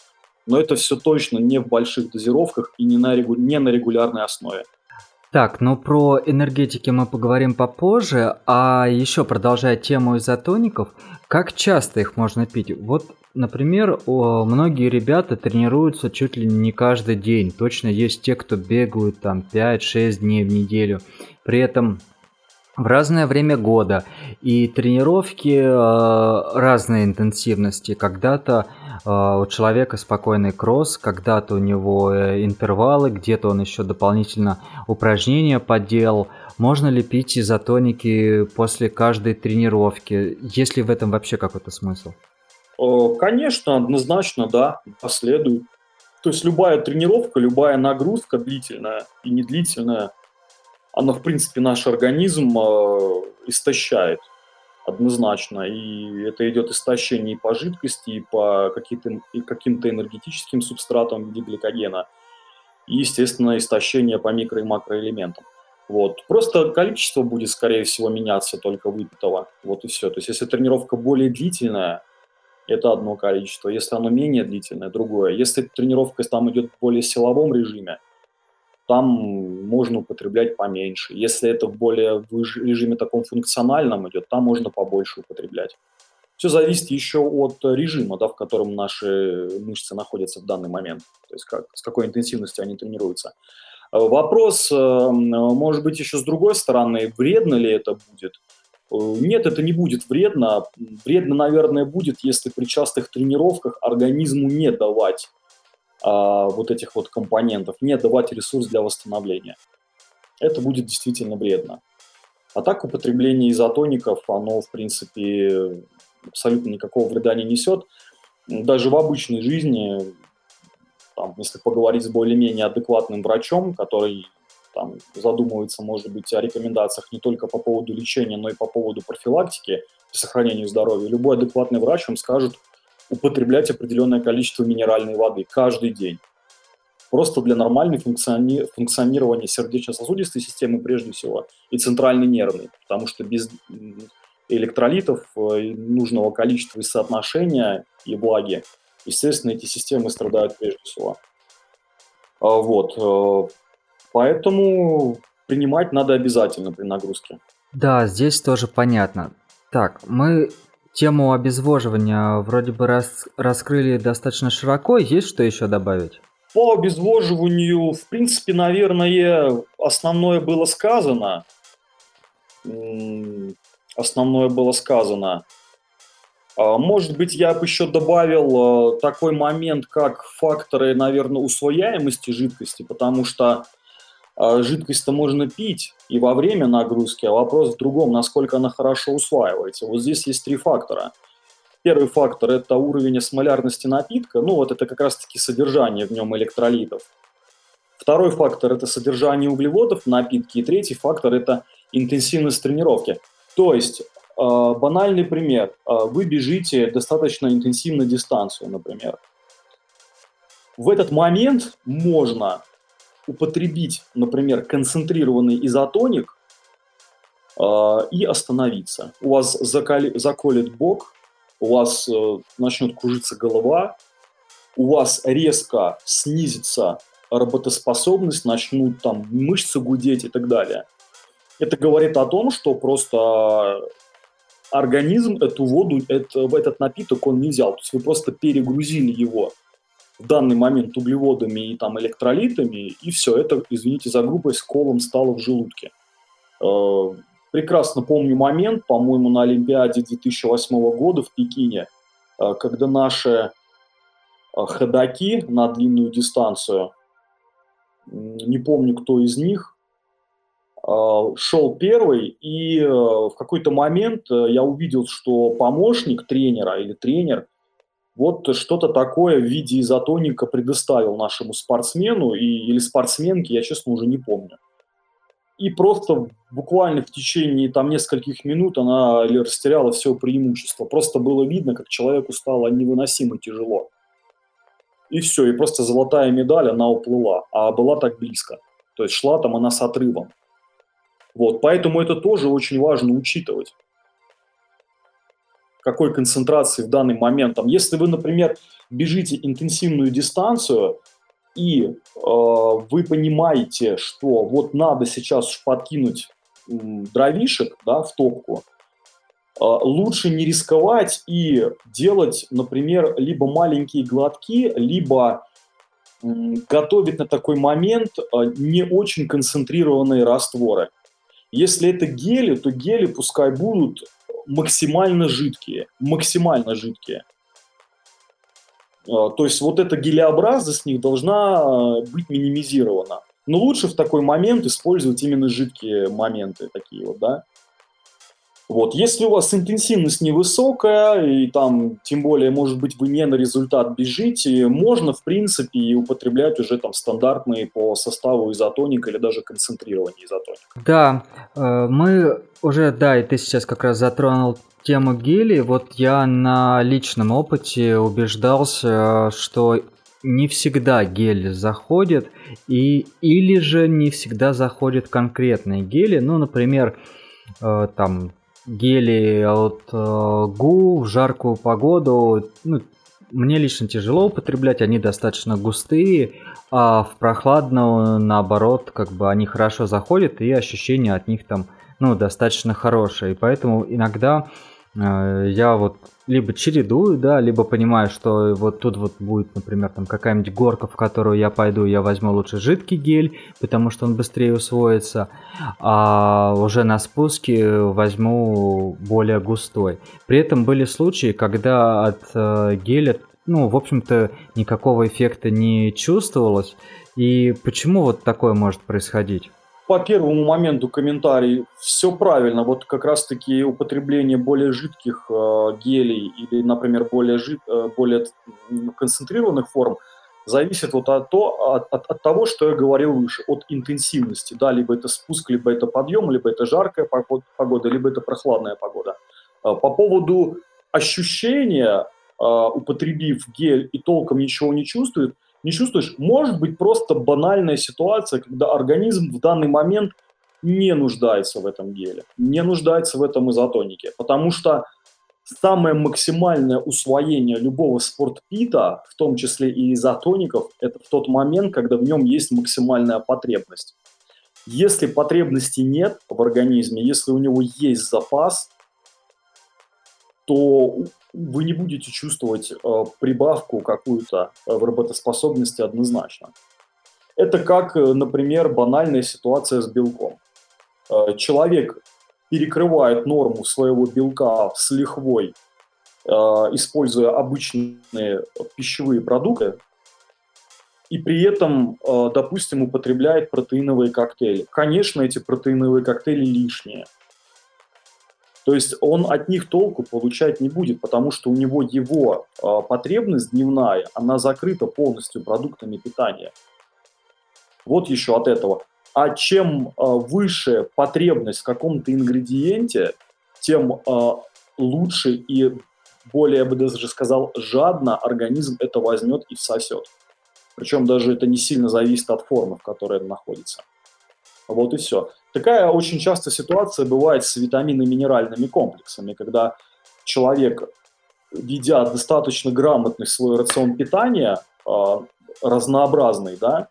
но это все точно не в больших дозировках и не на, регу... не на регулярной основе. Так, ну про энергетики мы поговорим попозже, а еще продолжая тему изотоников, как часто их можно пить? Вот Например, многие ребята тренируются чуть ли не каждый день. Точно есть те, кто бегают там 5-6 дней в неделю. При этом в разное время года. И тренировки э, разной интенсивности. Когда-то э, у человека спокойный кросс, когда-то у него э, интервалы, где-то он еще дополнительно упражнения поделал. Можно ли пить изотоники после каждой тренировки? Есть ли в этом вообще какой-то смысл? Конечно, однозначно, да, последует. То есть любая тренировка, любая нагрузка длительная и недлительная, она, в принципе, наш организм э, истощает однозначно. И это идет истощение и по жидкости, и по каким-то энергетическим субстратам в виде гликогена. И, естественно, истощение по микро- и макроэлементам. Вот. Просто количество будет, скорее всего, меняться только выпитого. Вот и все. То есть, если тренировка более длительная, это одно количество. Если оно менее длительное, другое. Если тренировка там идет в более силовом режиме, там можно употреблять поменьше. Если это в более в режиме таком функциональном идет, там можно побольше употреблять. Все зависит еще от режима, да, в котором наши мышцы находятся в данный момент, то есть как, с какой интенсивностью они тренируются. Вопрос, э, может быть, еще с другой стороны, вредно ли это будет? Э, нет, это не будет вредно. Вредно, наверное, будет, если при частых тренировках организму не давать а, вот этих вот компонентов, не давать ресурс для восстановления. Это будет действительно вредно. А так употребление изотоников, оно, в принципе, абсолютно никакого вреда не несет. Даже в обычной жизни, там, если поговорить с более-менее адекватным врачом, который там задумывается, может быть, о рекомендациях не только по поводу лечения, но и по поводу профилактики и сохранения здоровья. Любой адекватный врач вам скажет употреблять определенное количество минеральной воды каждый день. Просто для нормального функциони- функционирования сердечно-сосудистой системы прежде всего и центральной нервной, потому что без электролитов э, нужного количества и соотношения и влаги, естественно, эти системы страдают прежде всего. А вот. Э, Поэтому принимать надо обязательно при нагрузке. Да, здесь тоже понятно. Так, мы тему обезвоживания вроде бы рас, раскрыли достаточно широко. Есть что еще добавить? По обезвоживанию, в принципе, наверное, основное было сказано. Основное было сказано. А, может быть, я бы еще добавил э, такой момент, как факторы, наверное, усвояемости жидкости, потому что а, жидкость-то можно пить и во время нагрузки, а вопрос в другом, насколько она хорошо усваивается. Вот здесь есть три фактора. Первый фактор – это уровень осмолярности напитка, ну вот это как раз-таки содержание в нем электролитов. Второй фактор – это содержание углеводов в напитке. И третий фактор – это интенсивность тренировки. То есть а, банальный пример. А, вы бежите достаточно интенсивно дистанцию, например. В этот момент можно употребить, например, концентрированный изотоник а, и остановиться. У вас заколи, заколет бок, у вас э, начнет кружиться голова, у вас резко снизится работоспособность, начнут там мышцы гудеть и так далее. Это говорит о том, что просто организм эту воду, это, этот напиток он не взял. То есть вы просто перегрузили его в данный момент углеводами и там электролитами, и все, это, извините за грубость, колом стало в желудке. Э, прекрасно помню момент, по-моему, на Олимпиаде 2008 года в Пекине, э, когда наши э, ходаки на длинную дистанцию, не помню, кто из них, шел первый, и в какой-то момент я увидел, что помощник тренера или тренер вот что-то такое в виде изотоника предоставил нашему спортсмену и, или спортсменке, я честно уже не помню. И просто буквально в течение там нескольких минут она растеряла все преимущество. Просто было видно, как человеку стало невыносимо тяжело. И все, и просто золотая медаль, она уплыла, а была так близко. То есть шла там она с отрывом. Вот, поэтому это тоже очень важно учитывать. Какой концентрации в данный момент. Там, если вы, например, бежите интенсивную дистанцию, и э, вы понимаете, что вот надо сейчас подкинуть э, дровишек да, в топку, э, лучше не рисковать и делать, например, либо маленькие глотки, либо э, готовить на такой момент э, не очень концентрированные растворы. Если это гели, то гели пускай будут максимально жидкие, максимально жидкие. А, то есть вот эта гелеобразность них должна а, быть минимизирована. Но лучше в такой момент использовать именно жидкие моменты такие вот, да. Вот, если у вас интенсивность невысокая, и там, тем более, может быть, вы не на результат бежите, можно, в принципе, употреблять уже там стандартные по составу изотоник или даже концентрированный изотоник. Да, э, мы уже, да, и ты сейчас как раз затронул тему гели. Вот я на личном опыте убеждался, что не всегда гель заходит, и, или же не всегда заходят конкретные гели. Ну, например, э, там гели от э, ГУ в жаркую погоду, ну, мне лично тяжело употреблять, они достаточно густые, а в прохладную, наоборот, как бы они хорошо заходят, и ощущения от них там, ну, достаточно хорошие. И поэтому иногда я вот либо чередую, да, либо понимаю, что вот тут вот будет, например, там какая-нибудь горка, в которую я пойду, я возьму лучше жидкий гель, потому что он быстрее усвоится, а уже на спуске возьму более густой. При этом были случаи, когда от э, геля, ну, в общем-то, никакого эффекта не чувствовалось. И почему вот такое может происходить? По первому моменту комментарий, все правильно. Вот как раз-таки употребление более жидких э, гелей или, например, более, жид, э, более концентрированных форм зависит вот от, то, от, от, от того, что я говорил выше, от интенсивности. Да, либо это спуск, либо это подъем, либо это жаркая погода, либо это прохладная погода. Э, по поводу ощущения, э, употребив гель и толком ничего не чувствует – не чувствуешь, может быть просто банальная ситуация, когда организм в данный момент не нуждается в этом геле, не нуждается в этом изотонике, потому что самое максимальное усвоение любого спортпита, в том числе и изотоников, это в тот момент, когда в нем есть максимальная потребность. Если потребностей нет в организме, если у него есть запас, то вы не будете чувствовать э, прибавку какую-то в работоспособности однозначно. Это как, э, например, банальная ситуация с белком. Э, человек перекрывает норму своего белка с лихвой, э, используя обычные пищевые продукты, и при этом, допустим, употребляет протеиновые коктейли. Конечно, эти протеиновые коктейли лишние. То есть он от них толку получать не будет, потому что у него его потребность дневная, она закрыта полностью продуктами питания. Вот еще от этого. А чем а, выше потребность в каком-то ингредиенте, тем а, лучше и более, я бы даже сказал, жадно организм это возьмет и всосет. Причем даже это не сильно зависит от формы, в которой это находится. Вот и все. Такая очень часто ситуация бывает с витаминно-минеральными комплексами, когда человек, ведя достаточно грамотный свой рацион питания, а, разнообразный, да,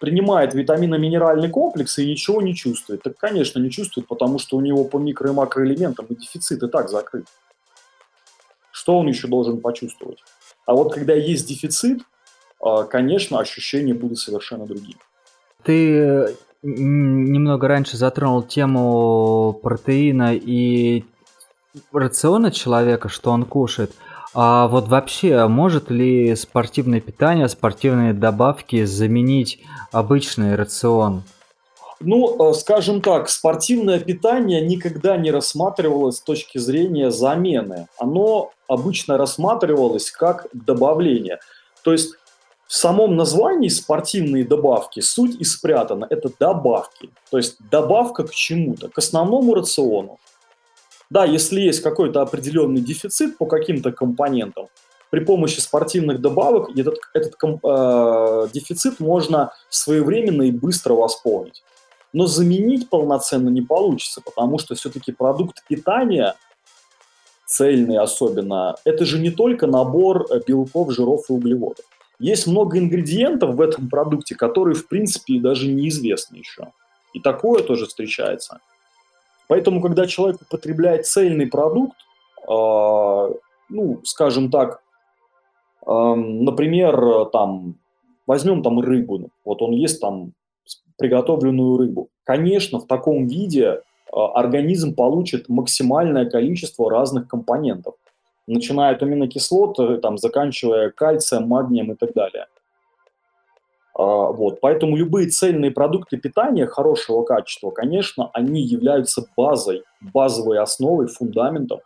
принимает витаминно-минеральный комплекс и ничего не чувствует. Так, конечно, не чувствует, потому что у него по микро- и макроэлементам и дефицит и так закрыт. Что он еще должен почувствовать? А вот когда есть дефицит, а, конечно, ощущения будут совершенно другими. Ты немного раньше затронул тему протеина и рациона человека, что он кушает. А вот вообще, может ли спортивное питание, спортивные добавки заменить обычный рацион? Ну, э, скажем так, спортивное питание никогда не рассматривалось с точки зрения замены. Оно обычно рассматривалось как добавление. То есть в самом названии спортивные добавки суть и спрятана. Это добавки. То есть добавка к чему-то, к основному рациону. Да, если есть какой-то определенный дефицит по каким-то компонентам, при помощи спортивных добавок этот, этот э, дефицит можно своевременно и быстро восполнить. Но заменить полноценно не получится, потому что все-таки продукт питания, цельный особенно, это же не только набор э, белков, жиров и углеводов. Есть много ингредиентов в этом продукте, которые, в принципе, даже неизвестны еще. И такое тоже встречается. Поэтому, когда человек употребляет цельный продукт, э, ну, скажем так, э, например, там, возьмем там рыбу, вот он ест там приготовленную рыбу. Конечно, в таком виде э, организм получит максимальное количество разных компонентов, начиная от аминокислот, там, заканчивая кальцием, магнием и так далее. А, вот. Поэтому любые цельные продукты питания хорошего качества, конечно, они являются базой, базовой основой, фундаментом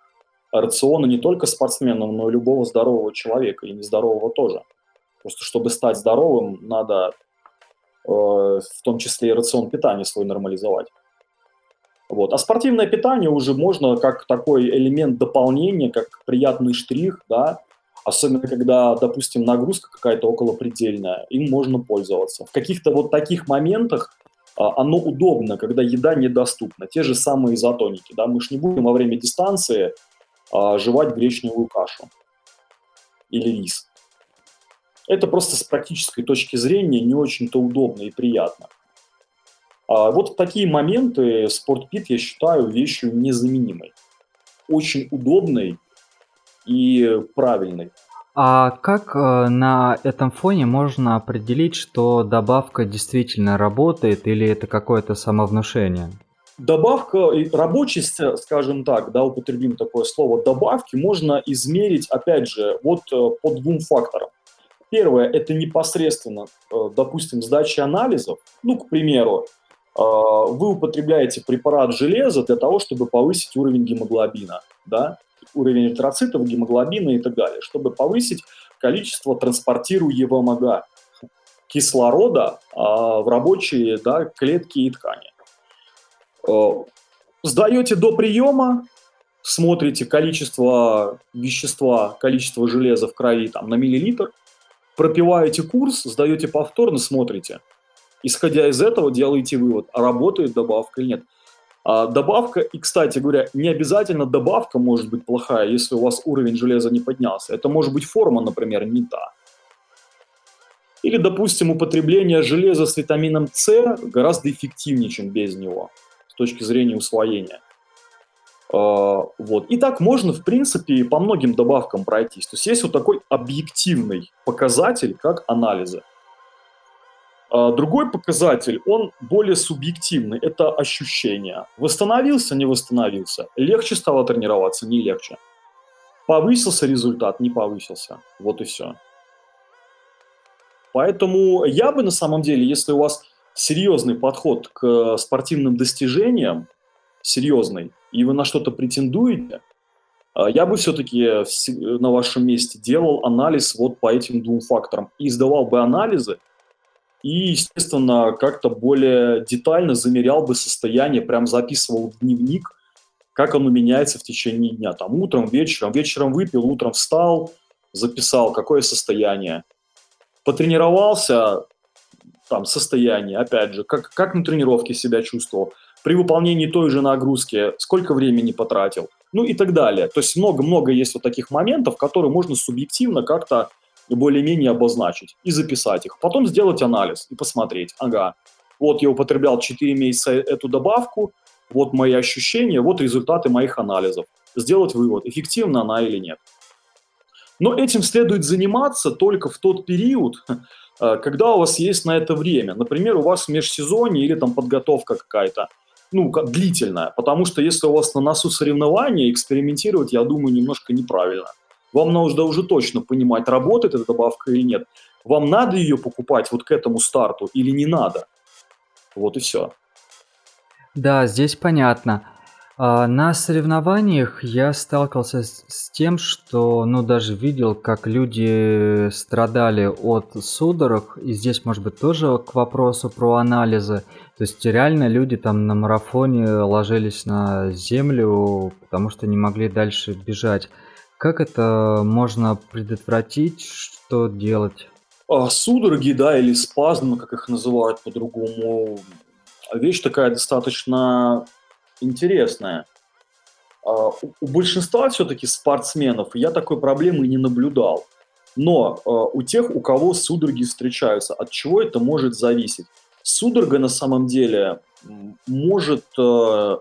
рациона не только спортсменов, но и любого здорового человека, и нездорового тоже. Просто чтобы стать здоровым, надо э, в том числе и рацион питания свой нормализовать. Вот. А спортивное питание уже можно как такой элемент дополнения, как приятный штрих, да, Особенно, когда, допустим, нагрузка какая-то околопредельная, им можно пользоваться. В каких-то вот таких моментах а, оно удобно, когда еда недоступна. Те же самые изотоники. Да? Мы же не будем во время дистанции а, жевать гречневую кашу или рис. Это просто с практической точки зрения не очень-то удобно и приятно. А вот такие моменты спортпит я считаю вещью незаменимой. Очень удобной и правильный. А как э, на этом фоне можно определить, что добавка действительно работает или это какое-то самовнушение? Добавка, рабочесть, скажем так, да, употребим такое слово, добавки можно измерить, опять же, вот э, по двум факторам. Первое – это непосредственно, э, допустим, сдача анализов. Ну, к примеру, вы употребляете препарат железа для того, чтобы повысить уровень гемоглобина, да, уровень эритроцитов, гемоглобина и так далее, чтобы повысить количество транспортируемого кислорода а, в рабочие да, клетки и ткани. Э, сдаете до приема, смотрите количество вещества, количество железа в крови там, на миллилитр, пропиваете курс, сдаете повторно, смотрите. Исходя из этого делаете вывод, а работает добавка или нет. А добавка, и, кстати говоря, не обязательно добавка может быть плохая, если у вас уровень железа не поднялся. Это может быть форма, например, не та. Или, допустим, употребление железа с витамином С гораздо эффективнее, чем без него с точки зрения усвоения. А, вот. И так можно, в принципе, по многим добавкам пройтись. То есть есть вот такой объективный показатель, как анализы. А, другой показатель, он более субъективный, это ощущение. Восстановился, не восстановился. Легче стало тренироваться, не легче. Повысился результат, не повысился. Вот и все. Поэтому я бы на самом деле, если у вас серьезный подход к спортивным достижениям, серьезный, и вы на что-то претендуете, а, я бы все-таки на вашем месте делал анализ вот по этим двум факторам. И сдавал бы анализы, и, естественно, как-то более детально замерял бы состояние, прям записывал дневник, как оно меняется в течение дня. Там утром, вечером, вечером выпил, утром встал, записал, какое состояние потренировался, там, состояние, опять же, как, как на тренировке себя чувствовал, при выполнении той же нагрузки сколько времени потратил, ну и так далее. То есть много-много есть вот таких моментов, которые можно субъективно как-то более-менее обозначить и записать их. Потом сделать анализ и посмотреть, ага, вот я употреблял 4 месяца эту добавку, вот мои ощущения, вот результаты моих анализов. Сделать вывод, эффективна она или нет. Но этим следует заниматься только в тот период, э, когда у вас есть на это время. Например, у вас межсезонье или там подготовка какая-то, ну, длительная. Потому что если у вас на носу соревнования, экспериментировать, я думаю, немножко неправильно. Вам нужно уже точно понимать, работает эта добавка или нет. Вам надо ее покупать вот к этому старту или не надо. Вот и все. Да, здесь понятно. А, на соревнованиях я сталкивался с тем, что, ну, даже видел, как люди страдали от судорог. И здесь, может быть, тоже к вопросу про анализы. То есть реально люди там на марафоне ложились на землю, потому что не могли дальше бежать. Как это можно предотвратить? Что делать? А, судороги, да, или спазмы, как их называют по-другому, вещь такая достаточно интересная. А, у большинства все-таки спортсменов я такой проблемы не наблюдал. Но а, у тех, у кого судороги встречаются, от чего это может зависеть? Судорога на самом деле может, а,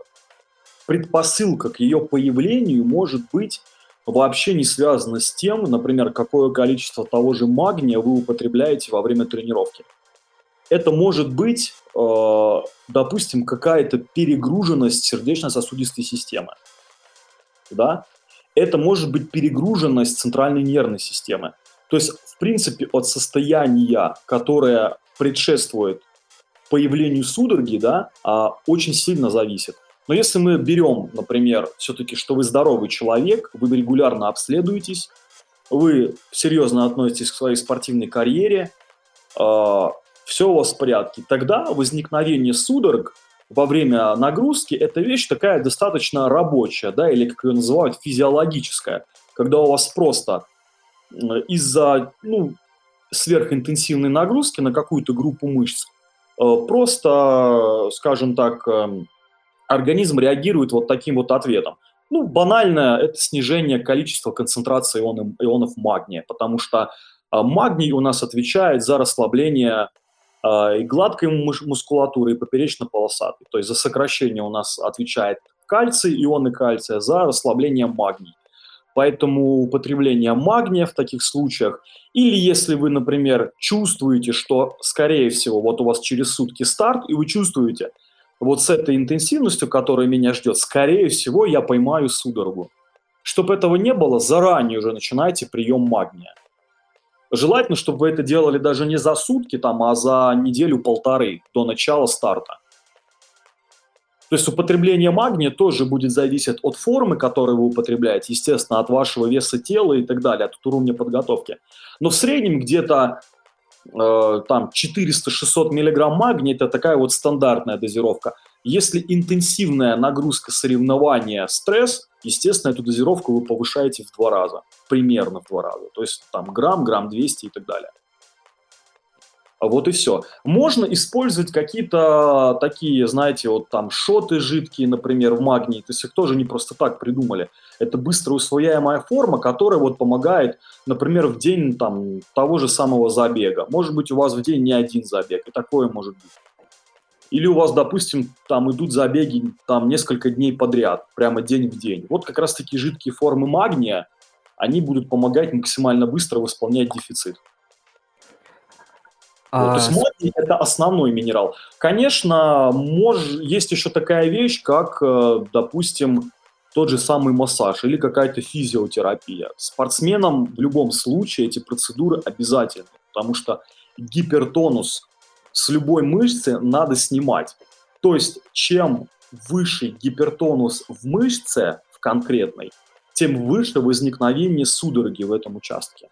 предпосылка к ее появлению может быть вообще не связана с тем, например, какое количество того же магния вы употребляете во время тренировки это может быть, э, допустим, какая-то перегруженность сердечно-сосудистой системы. Да? Это может быть перегруженность центральной нервной системы. То есть, в принципе, от состояния, которое предшествует появлению судороги, да, а, очень сильно зависит. Но если мы берем, например, все-таки, что вы здоровый человек, вы регулярно обследуетесь, вы серьезно относитесь к своей спортивной карьере, э, все у вас в порядке. Тогда возникновение судорог во время нагрузки – это вещь такая достаточно рабочая, да, или, как ее называют, физиологическая, когда у вас просто из-за ну, сверхинтенсивной нагрузки на какую-то группу мышц э, просто, скажем так, эм, организм реагирует вот таким вот ответом. Ну, банально, это снижение количества концентрации ионов, ионов магния, потому что э, магний у нас отвечает за расслабление а, и гладкой мускулатуры, и поперечно-полосатой. То есть за сокращение у нас отвечает кальций, ионы кальция, за расслабление магний. Поэтому употребление магния в таких случаях, или если вы, например, чувствуете, что, скорее всего, вот у вас через сутки старт, и вы чувствуете, вот с этой интенсивностью, которая меня ждет, скорее всего, я поймаю судорогу. Чтобы этого не было, заранее уже начинайте прием магния. Желательно, чтобы вы это делали даже не за сутки, там, а за неделю-полторы до начала старта. То есть употребление магния тоже будет зависеть от формы, которую вы употребляете, естественно, от вашего веса тела и так далее, от уровня подготовки. Но в среднем где-то там 400-600 миллиграмм магния – это такая вот стандартная дозировка. Если интенсивная нагрузка соревнования, стресс, естественно, эту дозировку вы повышаете в два раза, примерно в два раза. То есть там грамм, грамм 200 и так далее. А вот и все. Можно использовать какие-то такие, знаете, вот там шоты жидкие, например, в магнии. То есть их тоже не просто так придумали. Это быстро усвояемая форма, которая вот помогает, например, в день там того же самого забега. Может быть, у вас в день не один забег, и такое может быть. Или у вас, допустим, там идут забеги там несколько дней подряд, прямо день в день. Вот как раз таки жидкие формы магния, они будут помогать максимально быстро восполнять дефицит. А... То есть магний – это основной минерал. Конечно, мож... есть еще такая вещь, как, э, допустим, тот же самый массаж или какая-то физиотерапия. Спортсменам в любом случае эти процедуры обязательны, потому что гипертонус с любой мышцы надо снимать. То есть чем выше гипертонус в мышце, в конкретной, тем выше возникновение судороги в этом участке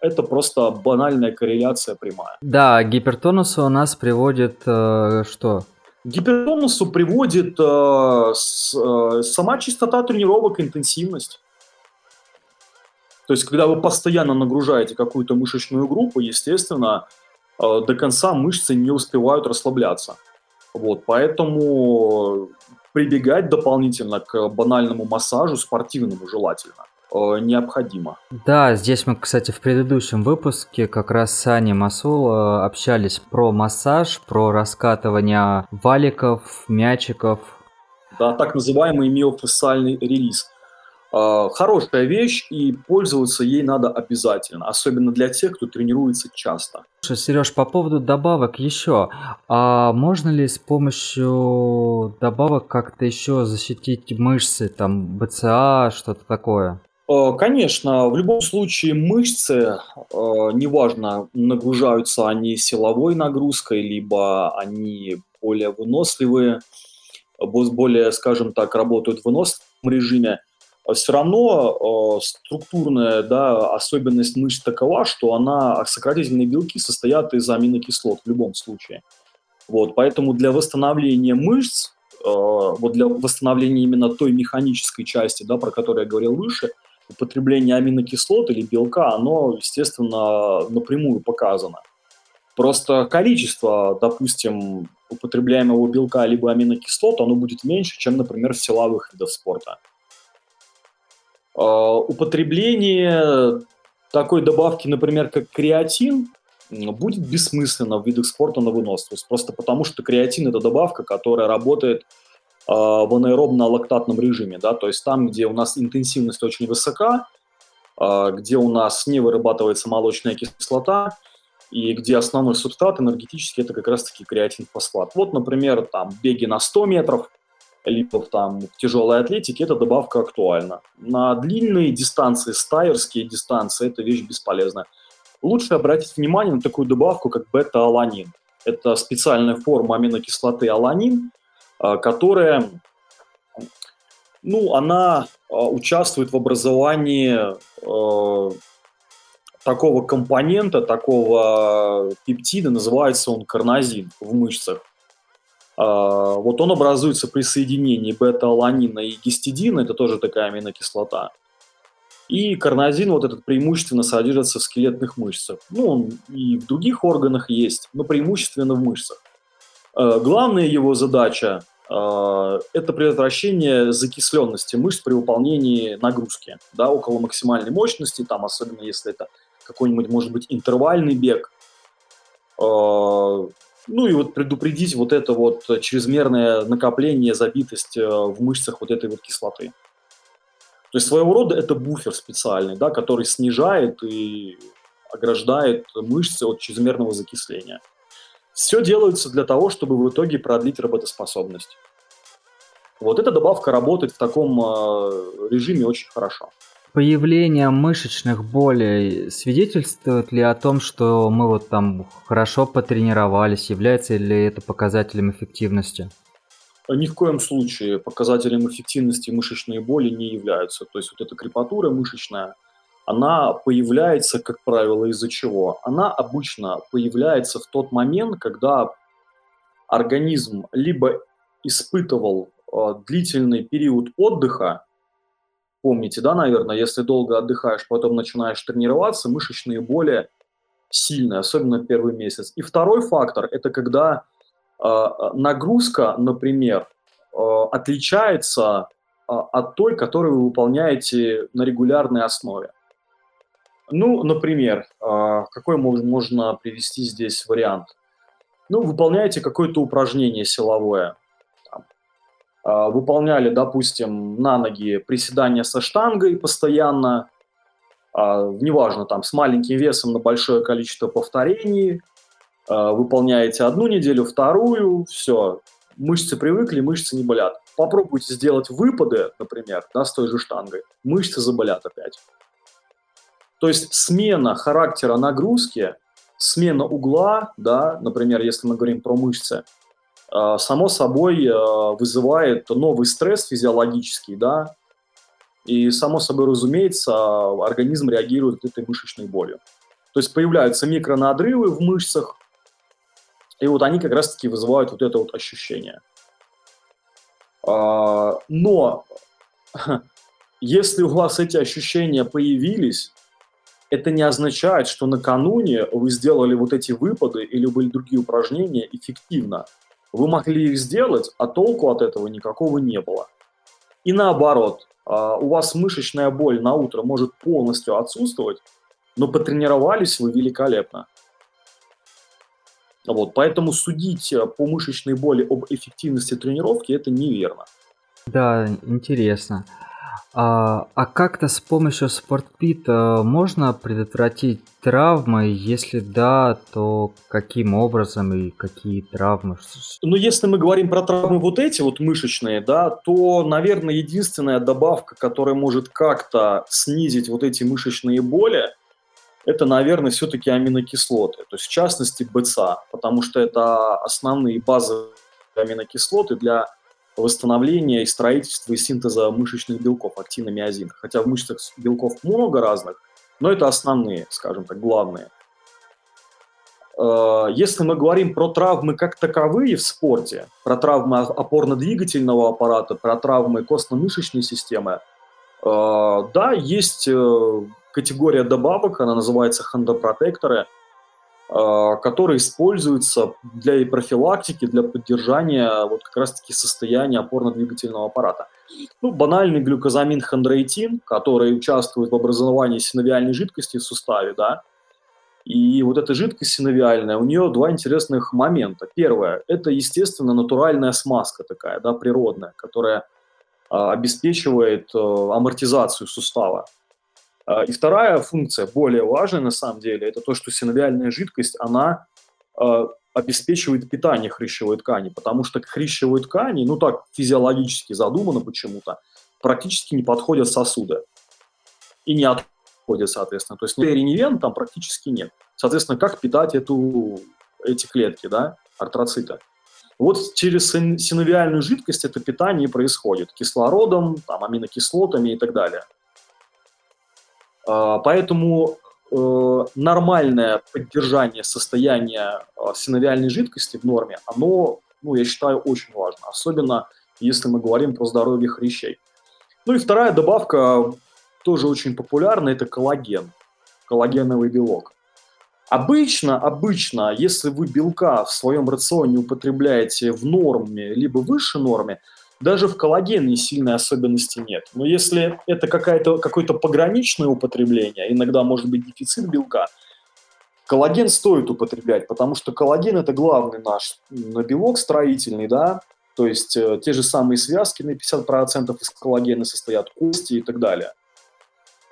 это просто банальная корреляция прямая. Да, гипертонусу у нас приводит э, что? Гипертонусу приводит э, с, э, сама частота тренировок, интенсивность. То есть, когда вы постоянно нагружаете какую-то мышечную группу, естественно, э, до конца мышцы не успевают расслабляться. Вот, поэтому прибегать дополнительно к банальному массажу, спортивному желательно. Э, необходимо. Да, здесь мы, кстати, в предыдущем выпуске как раз с Аней Масул э, общались про массаж, про раскатывание валиков, мячиков. Да, так называемый миофасциальный релиз. Э, хорошая вещь, и пользоваться ей надо обязательно, особенно для тех, кто тренируется часто. Сереж, по поводу добавок еще. А можно ли с помощью добавок как-то еще защитить мышцы, там, БЦА, что-то такое? Э, конечно, в любом случае мышцы, э, неважно, нагружаются они силовой нагрузкой, либо они более выносливые, более, скажем так, работают в выносливом режиме, все равно э, структурная да, особенность мышц такова, что она, сократительные белки состоят из аминокислот в любом случае. Вот, поэтому для восстановления мышц, вот для восстановления именно той механической части, да, про которую я говорил выше – употребление аминокислот или белка, оно, естественно, напрямую показано. Просто количество, допустим, употребляемого белка либо аминокислот, оно будет меньше, чем, например, в силовых видах спорта. А, употребление такой добавки, например, как креатин, будет бессмысленно в видах спорта на выносливость. Просто потому, что креатин – это добавка, которая работает в анаэробно-лактатном режиме, да, то есть там, где у нас интенсивность очень высока, а, где у нас не вырабатывается молочная кислота, и где основной субстрат энергетический – это как раз-таки креатин-фосфат. Вот, например, там беги на 100 метров, либо там в тяжелой атлетике эта добавка актуальна. На длинные дистанции, стайерские дистанции, эта вещь бесполезна. Лучше обратить внимание на такую добавку, как бета-аланин. Это специальная форма аминокислоты аланин, которая, ну, она а, участвует в образовании а, такого компонента, такого пептида, называется он карнозин в мышцах. Вот он образуется при соединении бета-аланина и гистидина, это тоже такая аминокислота. И карнозин вот этот преимущественно содержится в скелетных мышцах. Ну, он и в других органах есть, но преимущественно в мышцах. Главная его задача а, это предотвращение закисленности мышц при выполнении нагрузки, да, около максимальной мощности, там, особенно если это какой-нибудь, может быть, интервальный бег. А, ну и вот предупредить вот это вот чрезмерное накопление, забитость э, в мышцах вот этой вот кислоты. То есть своего рода это буфер специальный, да, который снижает и ограждает мышцы от чрезмерного закисления. Все делается для того, чтобы в итоге продлить работоспособность. Вот эта добавка работает в таком э, режиме очень хорошо. Появление мышечных болей свидетельствует ли о том, что мы вот там хорошо потренировались? Является ли это показателем эффективности? Ни в коем случае показателем эффективности мышечные боли не являются. То есть вот эта крепатура мышечная – она появляется, как правило, из-за чего? Она обычно появляется в тот момент, когда организм либо испытывал э, длительный период отдыха, помните, да, наверное, если долго отдыхаешь, потом начинаешь тренироваться, мышечные боли сильная, особенно первый месяц. И второй фактор – это когда э, нагрузка, например, э, отличается э, от той, которую вы выполняете на регулярной основе. Ну, например, э, какой можно привести здесь вариант? Ну, выполняете какое-то упражнение силовое. Э, выполняли, допустим, на ноги приседания со штангой постоянно, а, неважно, там, с маленьким весом на большое количество повторений, а, выполняете одну неделю, вторую, все, мышцы привыкли, мышцы не болят. Попробуйте сделать выпады, например, да, с той же штангой, мышцы заболят опять. То есть смена характера нагрузки, смена угла, да, например, если мы говорим про мышцы, а, само собой вызывает новый стресс физиологический, да, и, само собой разумеется, организм реагирует этой мышечной болью. То есть появляются микронадрывы в мышцах, и вот они как раз-таки вызывают вот это вот ощущение. А, но если у вас эти ощущения появились, это не означает, что накануне вы сделали вот эти выпады или были другие упражнения эффективно. Вы могли их сделать, а толку от этого никакого не было. И наоборот, а, у вас мышечная боль на утро может полностью отсутствовать, но потренировались вы великолепно. Вот, поэтому судить э, по мышечной боли об эффективности тренировки это неверно. Да, интересно. А, а как-то с помощью спортпита можно предотвратить травмы? Если да, то каким образом и какие травмы? Ну, если мы говорим про травмы вот эти вот мышечные, да, то, наверное, единственная добавка, которая может как-то снизить вот эти мышечные боли, это, наверное, все-таки аминокислоты. То есть, в частности, БЦА, потому что это основные базовые аминокислоты для восстановления и строительства и синтеза мышечных белков, актиномиозин. Хотя в мышцах белков много разных, но это основные, скажем так, главные. Э, если мы говорим про травмы как таковые в спорте, про травмы опорно-двигательного аппарата, про травмы костно-мышечной системы, э, да, есть э, категория добавок, она называется а, который используется для профилактики, для поддержания вот как раз-таки состояния опорно-двигательного аппарата. Ну, банальный глюкозамин хондроитин, который участвует в образовании синовиальной жидкости в суставе, да, и вот эта жидкость синовиальная, у нее два интересных момента. Первое – это, естественно, натуральная смазка такая, да, природная, которая э, обеспечивает э, амортизацию сустава. А, и вторая функция, более важная на самом деле, это то, что синовиальная жидкость, она а, обеспечивает питание хрящевой ткани, потому что к хрящевой ткани, ну так физиологически задумано почему-то, практически не подходят сосуды. И не отходят, соответственно. То есть ренивен там практически нет. Соответственно, как питать эту, эти клетки, да, артроциты? Вот через синовиальную жидкость это питание происходит кислородом, там, аминокислотами и так далее. А, поэтому э, нормальное поддержание состояния а, синовиальной жидкости в норме, оно, ну, я считаю, очень важно, особенно если мы говорим про здоровье хрящей. Ну и вторая добавка, тоже очень популярна, это коллаген, коллагеновый белок. Обычно, обычно, если вы белка в своем рационе употребляете в норме, либо выше норме, даже в коллагене сильной особенности нет. Но если это какое-то какое-то пограничное употребление, иногда может быть дефицит белка, коллаген стоит употреблять, потому что коллаген это главный наш белок строительный, да, то есть э, те же самые связки на 50% из коллагена состоят, кости и так далее.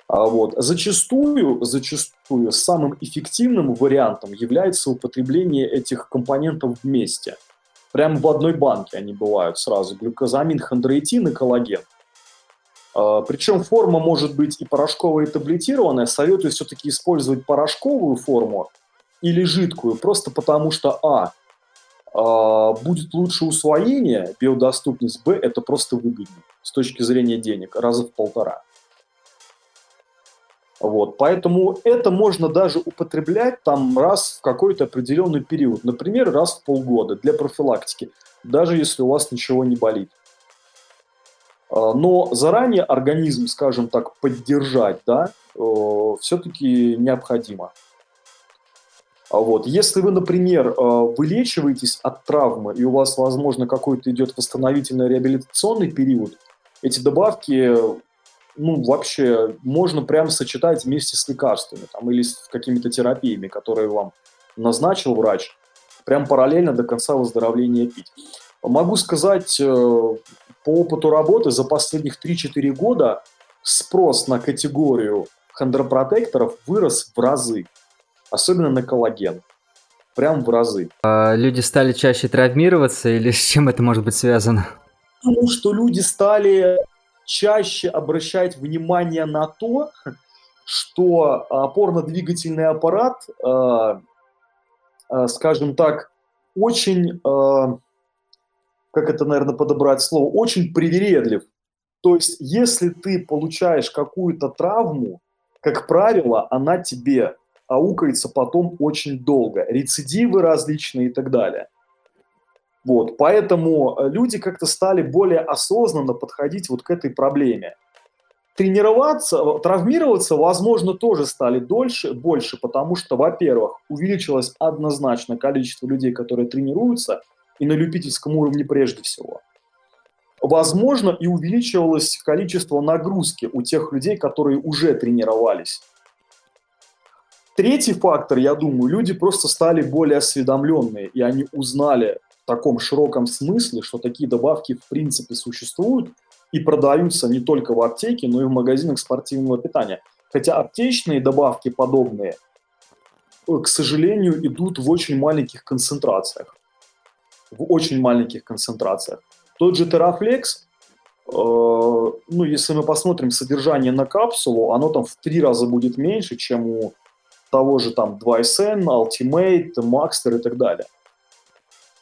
А вот. Зачастую, зачастую самым эффективным вариантом является употребление этих компонентов вместе – Прямо в одной банке они бывают сразу. Глюкозамин, хондроитин и коллаген. А, Причем форма может быть и порошковая, и таблетированная. Советую все-таки использовать порошковую форму или жидкую, просто потому что, а, а, будет лучше усвоение, биодоступность, б, это просто выгоднее с точки зрения денег, раза в полтора. Вот, поэтому это можно даже употреблять там раз в какой-то определенный период, например, раз в полгода для профилактики, даже если у вас ничего не болит. А, но заранее организм, скажем так, поддержать, да, все-таки необходимо. А вот. Если вы, например, э, вылечиваетесь от травмы, и у вас, возможно, какой-то идет восстановительный реабилитационный период, эти добавки ну, вообще можно прям сочетать вместе с лекарствами там, или с какими-то терапиями, которые вам назначил врач, прям параллельно до конца выздоровления пить. Могу сказать, э, по опыту работы за последних 3-4 года спрос на категорию хондропротекторов вырос в разы, особенно на коллаген. Прям в разы. А люди стали чаще травмироваться или с чем это может быть связано? Потому что люди стали чаще обращать внимание на то, что опорно-двигательный аппарат, э, э, скажем так, очень, как это, наверное, подобрать слово, очень привередлив. То есть, если ты получаешь какую-то травму, как правило, она тебе аукается потом очень долго. Рецидивы различные и так далее – вот, поэтому э, люди как-то стали более осознанно подходить вот к этой проблеме. Тренироваться, э, травмироваться, возможно, тоже стали дольше, больше, потому что, во-первых, увеличилось однозначно количество людей, которые тренируются, и на любительском уровне прежде всего. Возможно, и увеличивалось количество нагрузки у тех людей, которые уже тренировались. Третий фактор, я думаю, люди просто стали более осведомленные, и они узнали таком широком смысле, что такие добавки в принципе существуют и продаются не только в аптеке, но и в магазинах спортивного питания. Хотя аптечные добавки подобные, э, к сожалению, идут в очень маленьких концентрациях. В очень маленьких концентрациях. Тот же Terraflex, э, ну, если мы посмотрим содержание на капсулу, оно там в три раза будет меньше, чем у того же там 2SN, Ultimate, Maxter и так далее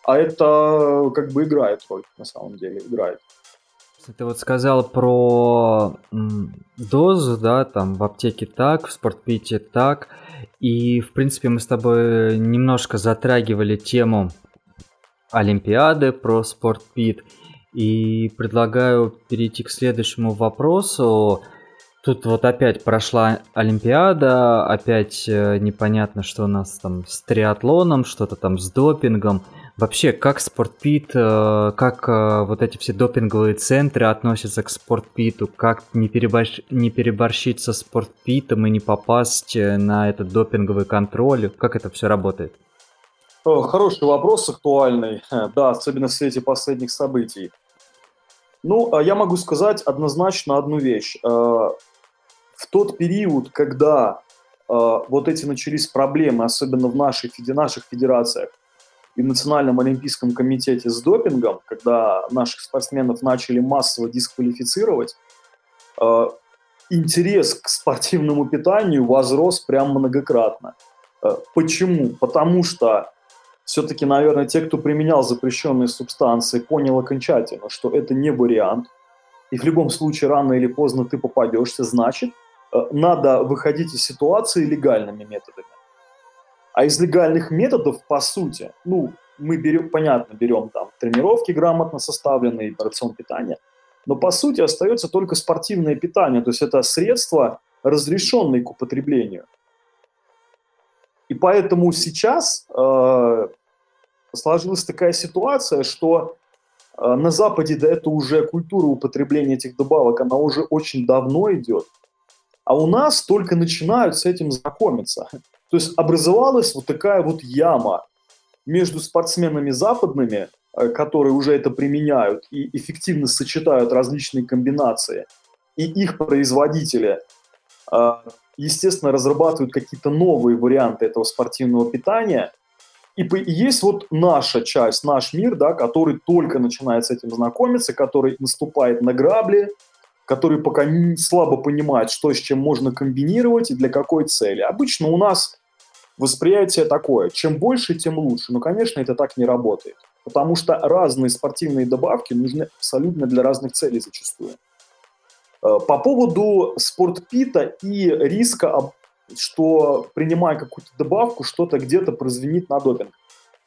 а это как бы играет роль, на самом деле, играет. Ты вот сказал про дозу, да, там в аптеке так, в спортпите так, и, в принципе, мы с тобой немножко затрагивали тему Олимпиады про спортпит, и предлагаю перейти к следующему вопросу. Тут вот опять прошла Олимпиада, опять э, непонятно, что у нас там с триатлоном, что-то там с допингом. Вообще, как спортпит, э, как э, вот эти все допинговые центры относятся к спортпиту, как не, переборщ... не переборщить со спортпитом и не попасть э, на этот допинговый контроль, как это все работает? Хороший вопрос, актуальный, да, особенно в свете последних событий. Ну, а я могу сказать однозначно одну вещь. В тот период, когда вот эти начались проблемы, особенно в наших, наших федерациях, и Национальном олимпийском комитете с допингом, когда наших спортсменов начали массово дисквалифицировать, э, интерес к спортивному питанию возрос прям многократно. Э, почему? Потому что все-таки, наверное, те, кто применял запрещенные субстанции, понял окончательно, что это не вариант, и в любом случае рано или поздно ты попадешься, значит, э, надо выходить из ситуации легальными методами. А из легальных методов, по сути, ну, мы берем, понятно, берем там тренировки грамотно составленные, рацион питания, но по сути остается только спортивное питание, то есть это средства, разрешенные к употреблению. И поэтому сейчас э, сложилась такая ситуация, что э, на Западе да, это уже культура употребления этих добавок, она уже очень давно идет, а у нас только начинают с этим знакомиться. То есть образовалась вот такая вот яма между спортсменами западными, э, которые уже это применяют и эффективно сочетают различные комбинации, и их производители, э, естественно, разрабатывают какие-то новые варианты этого спортивного питания. И есть вот наша часть, наш мир, да, который только начинает с этим знакомиться, который наступает на грабли, который пока слабо понимает, что с чем можно комбинировать и для какой цели. Обычно у нас восприятие такое, чем больше, тем лучше. Но, конечно, это так не работает, потому что разные спортивные добавки нужны абсолютно для разных целей зачастую. Э, по поводу спортпита и риска, что принимая какую-то добавку, что-то где-то прозвенит на допинг.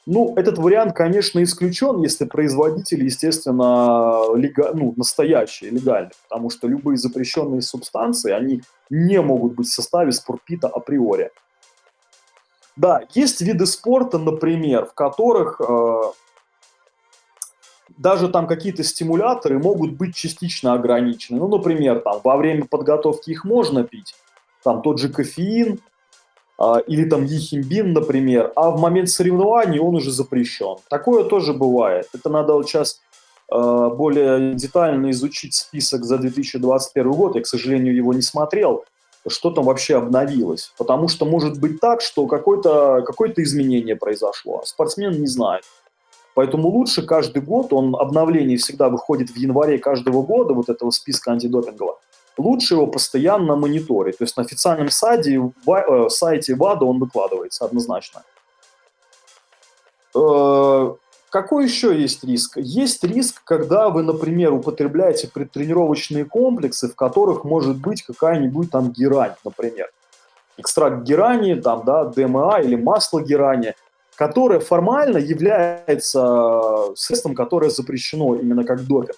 Ну, этот вариант, конечно, исключен, если производитель, естественно, лега... ну, настоящий, легальный, потому что любые запрещенные субстанции, они не могут быть в составе спортпита априори. Да, есть виды спорта, например, в которых э, даже там какие-то стимуляторы могут быть частично ограничены. Ну, например, там во время подготовки их можно пить, там тот же кофеин или там ехимбин, например, а в момент соревнований он уже запрещен. Такое тоже бывает. Это надо вот сейчас э, более детально изучить список за 2021 год. Я, к сожалению, его не смотрел что там вообще обновилось. Потому что может быть так, что какое-то какое изменение произошло, а спортсмен не знает. Поэтому лучше каждый год, он обновление всегда выходит в январе каждого года, вот этого списка антидопингового, лучше его постоянно мониторить. То есть на официальном сайте, в, э, сайте ВАДА он выкладывается однозначно. Э, какой еще есть риск? Есть риск, когда вы, например, употребляете предтренировочные комплексы, в которых может быть какая-нибудь там герань, например. Экстракт герани, там, да, ДМА или масло герани, которое формально является средством, которое запрещено именно как допинг.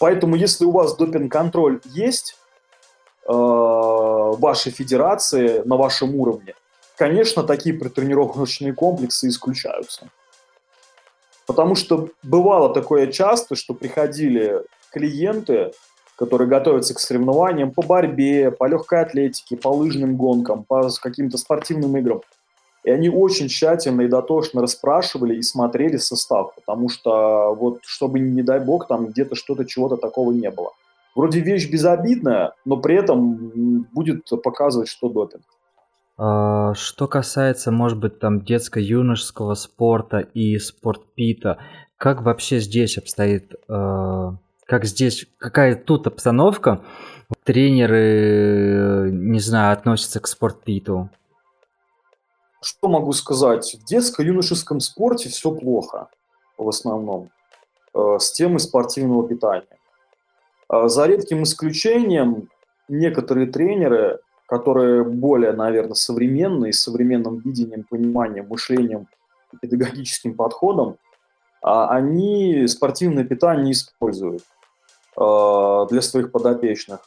Поэтому, если у вас допинг-контроль есть э, вашей федерации, на вашем уровне, конечно, такие предтренировочные комплексы исключаются. Потому что бывало такое часто, что приходили клиенты, которые готовятся к соревнованиям по борьбе, по легкой атлетике, по лыжным гонкам, по каким-то спортивным играм. И они очень тщательно и дотошно расспрашивали и смотрели состав, потому что вот, чтобы, не дай бог, там где-то что-то, чего-то такого не было. Вроде вещь безобидная, но при этом будет показывать, что допинг. А, что касается, может быть, там детско-юношеского спорта и спортпита, как вообще здесь обстоит, а, как здесь, какая тут обстановка? Тренеры, не знаю, относятся к спортпиту? Что могу сказать? В детско-юношеском спорте все плохо в основном э, с темой спортивного питания. Э, за редким исключением некоторые тренеры которые более, наверное, современные, с современным видением, пониманием, мышлением, педагогическим подходом, а они спортивное питание используют э, для своих подопечных.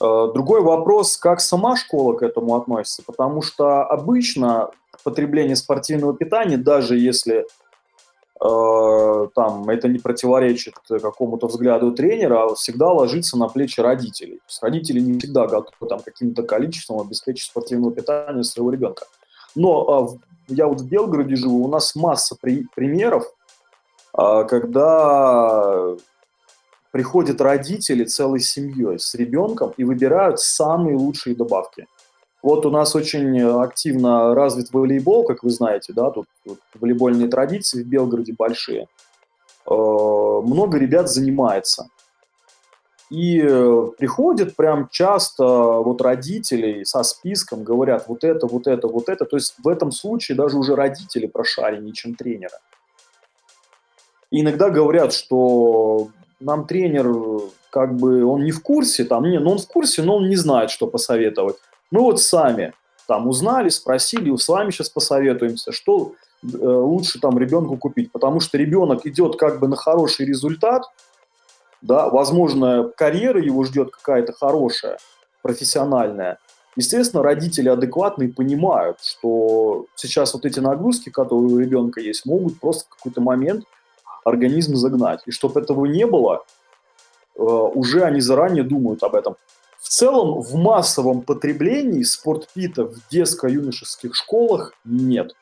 Э, другой вопрос, как сама школа к этому относится, потому что обычно потребление спортивного питания, даже если Э, там это не противоречит какому-то взгляду тренера, а всегда ложится на плечи родителей. То есть родители не всегда готовы там каким-то количеством обеспечить спортивное питание своего ребенка. Но э, я вот в Белгороде живу, у нас масса при, примеров, э, когда приходят родители целой семьей с ребенком и выбирают самые лучшие добавки. Вот у нас очень активно развит волейбол, как вы знаете, да, тут, тут волейбольные традиции в Белгороде большие. Э, много ребят занимается. И э, приходят прям часто вот родители со списком, говорят вот это, вот это, вот это. То есть в этом случае даже уже родители прошареннее, чем тренера. И иногда говорят, что нам тренер как бы он не в курсе, там, не, ну он в курсе, но он не знает, что посоветовать. Мы вот сами там узнали, спросили, с вами сейчас посоветуемся, что э, лучше там ребенку купить, потому что ребенок идет как бы на хороший результат, да, возможно, карьера его ждет какая-то хорошая, профессиональная. Естественно, родители адекватные понимают, что сейчас вот эти нагрузки, которые у ребенка есть, могут просто в какой-то момент организм загнать. И чтобы этого не было, э, уже они заранее думают об этом. В целом, в массовом потреблении спортпита в детско-юношеских школах нет.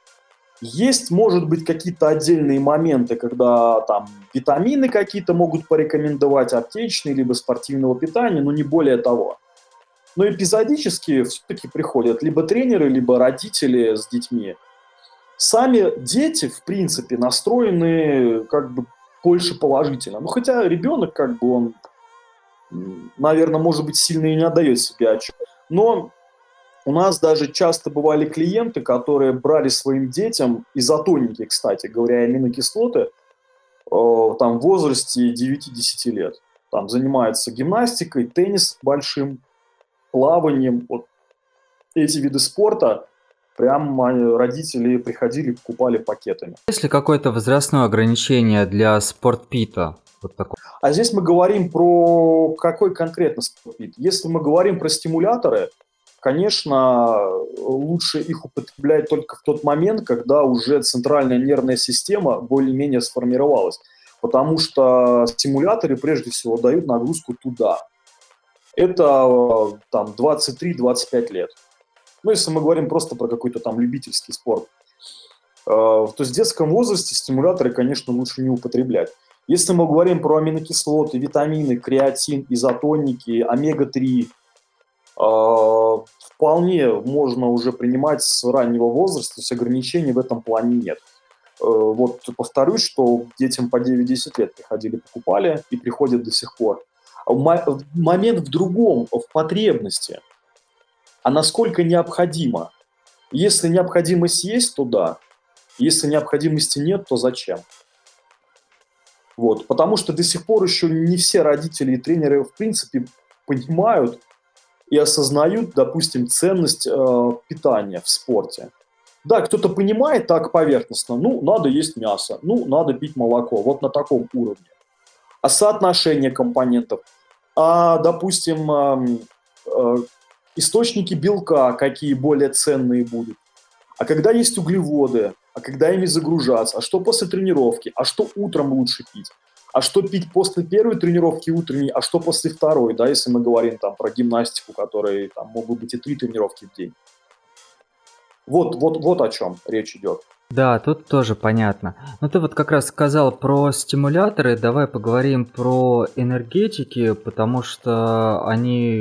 Есть, может быть, какие-то отдельные моменты, когда там витамины какие-то могут порекомендовать, аптечные, либо спортивного питания, но не более того. Но эпизодически все-таки приходят либо тренеры, либо родители с детьми. Сами дети, в принципе, настроены как бы больше положительно. Ну, хотя ребенок, как бы, он наверное, может быть, сильно и не отдает себе отчет. Но у нас даже часто бывали клиенты, которые брали своим детям изотоники, кстати говоря, аминокислоты, э, там в возрасте 9-10 лет. Там занимаются гимнастикой, теннис большим, плаванием. Вот эти виды спорта прям родители приходили, покупали пакетами. Есть ли какое-то возрастное ограничение для спортпита? Вот такой. А здесь мы говорим про какой конкретно спортпит. Если мы говорим про стимуляторы, конечно, лучше их употреблять только в тот момент, когда уже центральная нервная система более-менее сформировалась. Потому что стимуляторы прежде всего дают нагрузку туда. Это там 23-25 лет. Ну, если мы говорим просто про какой-то там любительский спорт. Э, то в детском возрасте стимуляторы, конечно, лучше не употреблять. Если мы говорим про аминокислоты, витамины, креатин, изотоники, омега-3, э, вполне можно уже принимать с раннего возраста, есть ограничений в этом плане нет. Э, вот повторюсь, что детям по 9-10 лет приходили, покупали и приходят до сих пор. Момент в другом, в потребности. А насколько необходимо? Если необходимость есть, то да. Если необходимости нет, то зачем? Вот. Потому что до сих пор еще не все родители и тренеры в принципе понимают и осознают, допустим, ценность э, питания в спорте. Да, кто-то понимает так поверхностно, ну, надо есть мясо, ну, надо пить молоко, вот на таком уровне. А соотношение компонентов, а, допустим, э, источники белка, какие более ценные будут, а когда есть углеводы, а когда ими загружаться, а что после тренировки, а что утром лучше пить, а что пить после первой тренировки утренней, а что после второй, да, если мы говорим там про гимнастику, которые там могут быть и три тренировки в день. Вот, вот, вот о чем речь идет. Да, тут тоже понятно. Но ты вот как раз сказал про стимуляторы, давай поговорим про энергетики, потому что они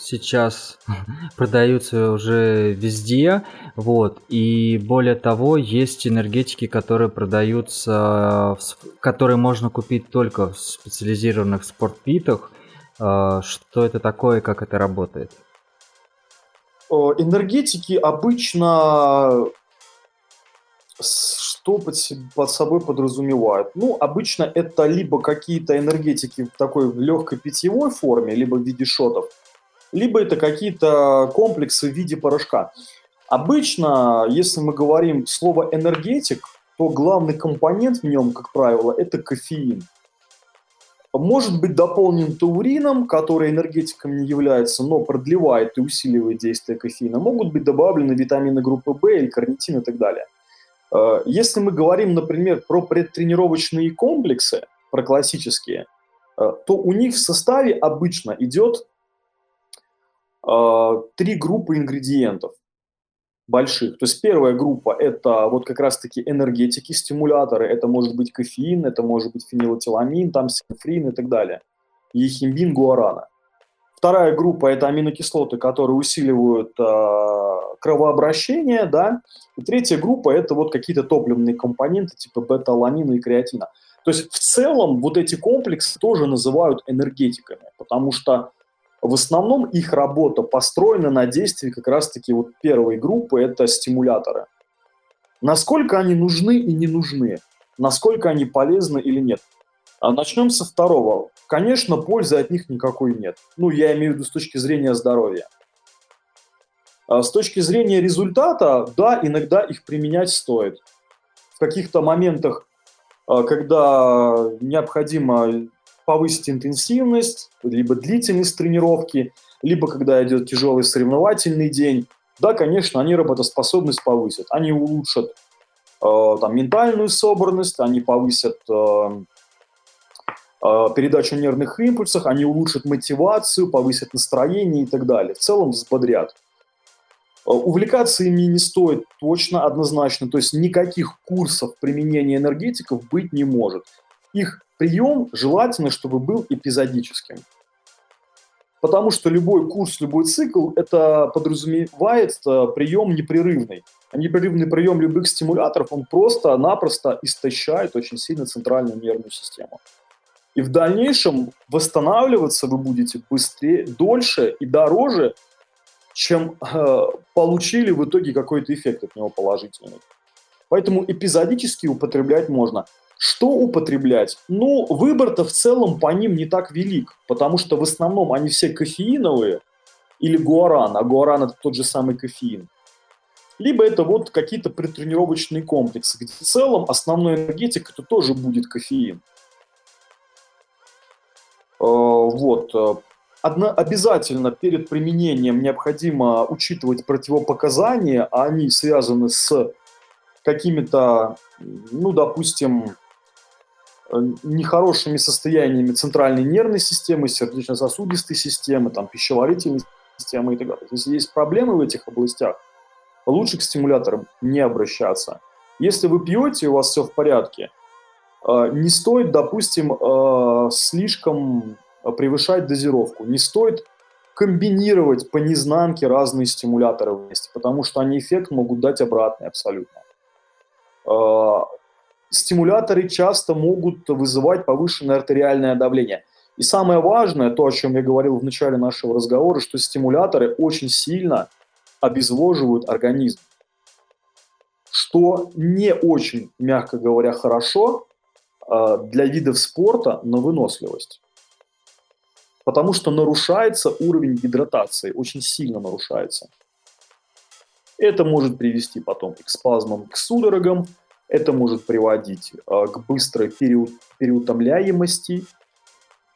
сейчас продаются уже везде, вот, и более того, есть энергетики, которые продаются, которые можно купить только в специализированных спортпитах. А, что это такое, как это работает? Энергетики обычно что под, под собой подразумевают? Ну, обычно это либо какие-то энергетики в такой легкой питьевой форме, либо в виде шотов, либо это какие-то комплексы в виде порошка. Обычно, если мы говорим слово энергетик, то главный компонент в нем, как правило, это кофеин. Может быть дополнен таурином, который энергетиком не является, но продлевает и усиливает действие кофеина. Могут быть добавлены витамины группы В или карнитин и так далее. Э, если мы говорим, например, про предтренировочные комплексы, про классические, э, то у них в составе обычно идет э, три группы ингредиентов больших. То есть первая группа – это вот как раз-таки энергетики, стимуляторы. Это может быть кофеин, это может быть фенилэтиламин, там синфрин и так далее. Ехимбин, гуарана. Вторая группа – это аминокислоты, которые усиливают э, кровообращение, да. И третья группа – это вот какие-то топливные компоненты типа бета-аламина и креатина. То есть в целом вот эти комплексы тоже называют энергетиками, потому что в основном их работа построена на действии как раз-таки вот первой группы – это стимуляторы. Насколько они нужны и не нужны, насколько они полезны или нет. А начнем со второго. Конечно, пользы от них никакой нет. Ну, я имею в виду с точки зрения здоровья. А с точки зрения результата, да, иногда их применять стоит. В каких-то моментах, а, когда необходимо повысить интенсивность, либо длительность тренировки, либо когда идет тяжелый соревновательный день, да, конечно, они работоспособность повысят. Они улучшат э, там, ментальную собранность, они повысят э, передачу нервных импульсов, они улучшат мотивацию, повысят настроение и так далее. В целом взбодрят. А, увлекаться ими не стоит точно, однозначно. То есть никаких курсов применения энергетиков быть не может. Их прием желательно, чтобы был эпизодическим. Потому что любой курс, любой цикл, это подразумевает а, прием непрерывный. А непрерывный прием любых стимуляторов, он просто-напросто истощает очень сильно центральную нервную систему. И в дальнейшем восстанавливаться вы будете быстрее, дольше и дороже, чем э, получили в итоге какой-то эффект от него положительный. Поэтому эпизодически употреблять можно. Что употреблять? Ну, выбор-то в целом по ним не так велик, потому что в основном они все кофеиновые или гуаран, а гуаран это тот же самый кофеин. Либо это вот какие-то предтренировочные комплексы, где в целом основной энергетик это тоже будет кофеин. Э, вот. Э, одно, обязательно перед применением необходимо учитывать противопоказания, а они связаны с какими-то, ну, допустим, э, нехорошими состояниями центральной нервной системы, сердечно-сосудистой системы, там, пищеварительной системы и так далее. Если есть проблемы в этих областях, лучше к стимуляторам не обращаться. Если вы пьете, у вас все в порядке, не стоит, допустим, э, слишком превышать дозировку, не стоит комбинировать по незнанке разные стимуляторы вместе, потому что они эффект могут дать обратный абсолютно. Э, стимуляторы часто могут вызывать повышенное артериальное давление. И самое важное, то, о чем я говорил в начале нашего разговора, что стимуляторы очень сильно обезвоживают организм, что не очень, мягко говоря, хорошо э, для видов спорта на выносливость. Потому что нарушается уровень гидратации, очень сильно нарушается. Это может привести потом к спазмам, к судорогам, это может приводить э, к быстрой переут, переутомляемости,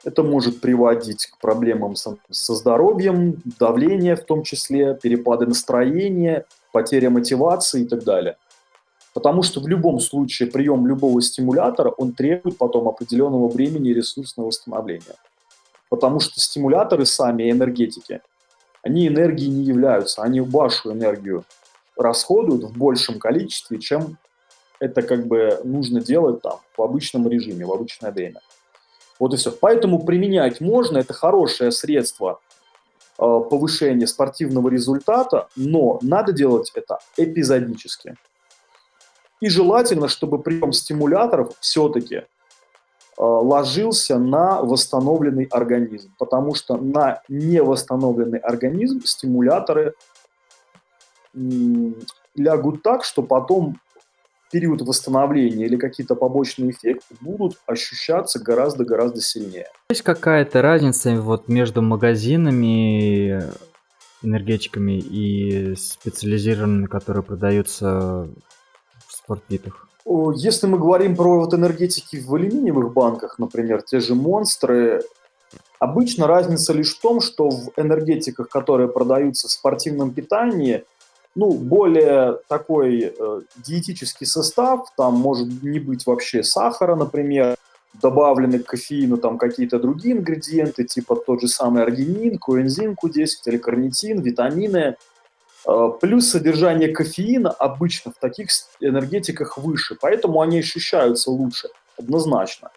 это может приводить к проблемам со, со здоровьем, давление в том числе, перепады настроения, потеря мотивации и так далее. Потому что в любом случае прием любого стимулятора, он требует потом определенного времени и ресурсного восстановления. Потому что стимуляторы сами, энергетики, они энергией не являются, они вашу энергию расходуют в большем количестве, чем это как бы нужно делать там в обычном режиме, в обычное время. Вот и все. Поэтому применять можно, это хорошее средство э, повышения спортивного результата, но надо делать это эпизодически. И желательно, чтобы прием стимуляторов все-таки э, ложился на восстановленный организм, потому что на невосстановленный организм стимуляторы лягут так, что потом период восстановления или какие-то побочные эффекты будут ощущаться гораздо-гораздо сильнее. Есть какая-то разница вот между магазинами, энергетиками и специализированными, которые продаются в спортпитах? Если мы говорим про вот энергетики в алюминиевых банках, например, те же монстры, обычно разница лишь в том, что в энергетиках, которые продаются в спортивном питании – ну, более такой э, диетический состав, там может не быть вообще сахара, например, добавлены к кофеину там какие-то другие ингредиенты, типа тот же самый аргинин, коэнзин Q10 или карнитин, витамины. Э, плюс содержание кофеина обычно в таких энергетиках выше, поэтому они ощущаются лучше, однозначно.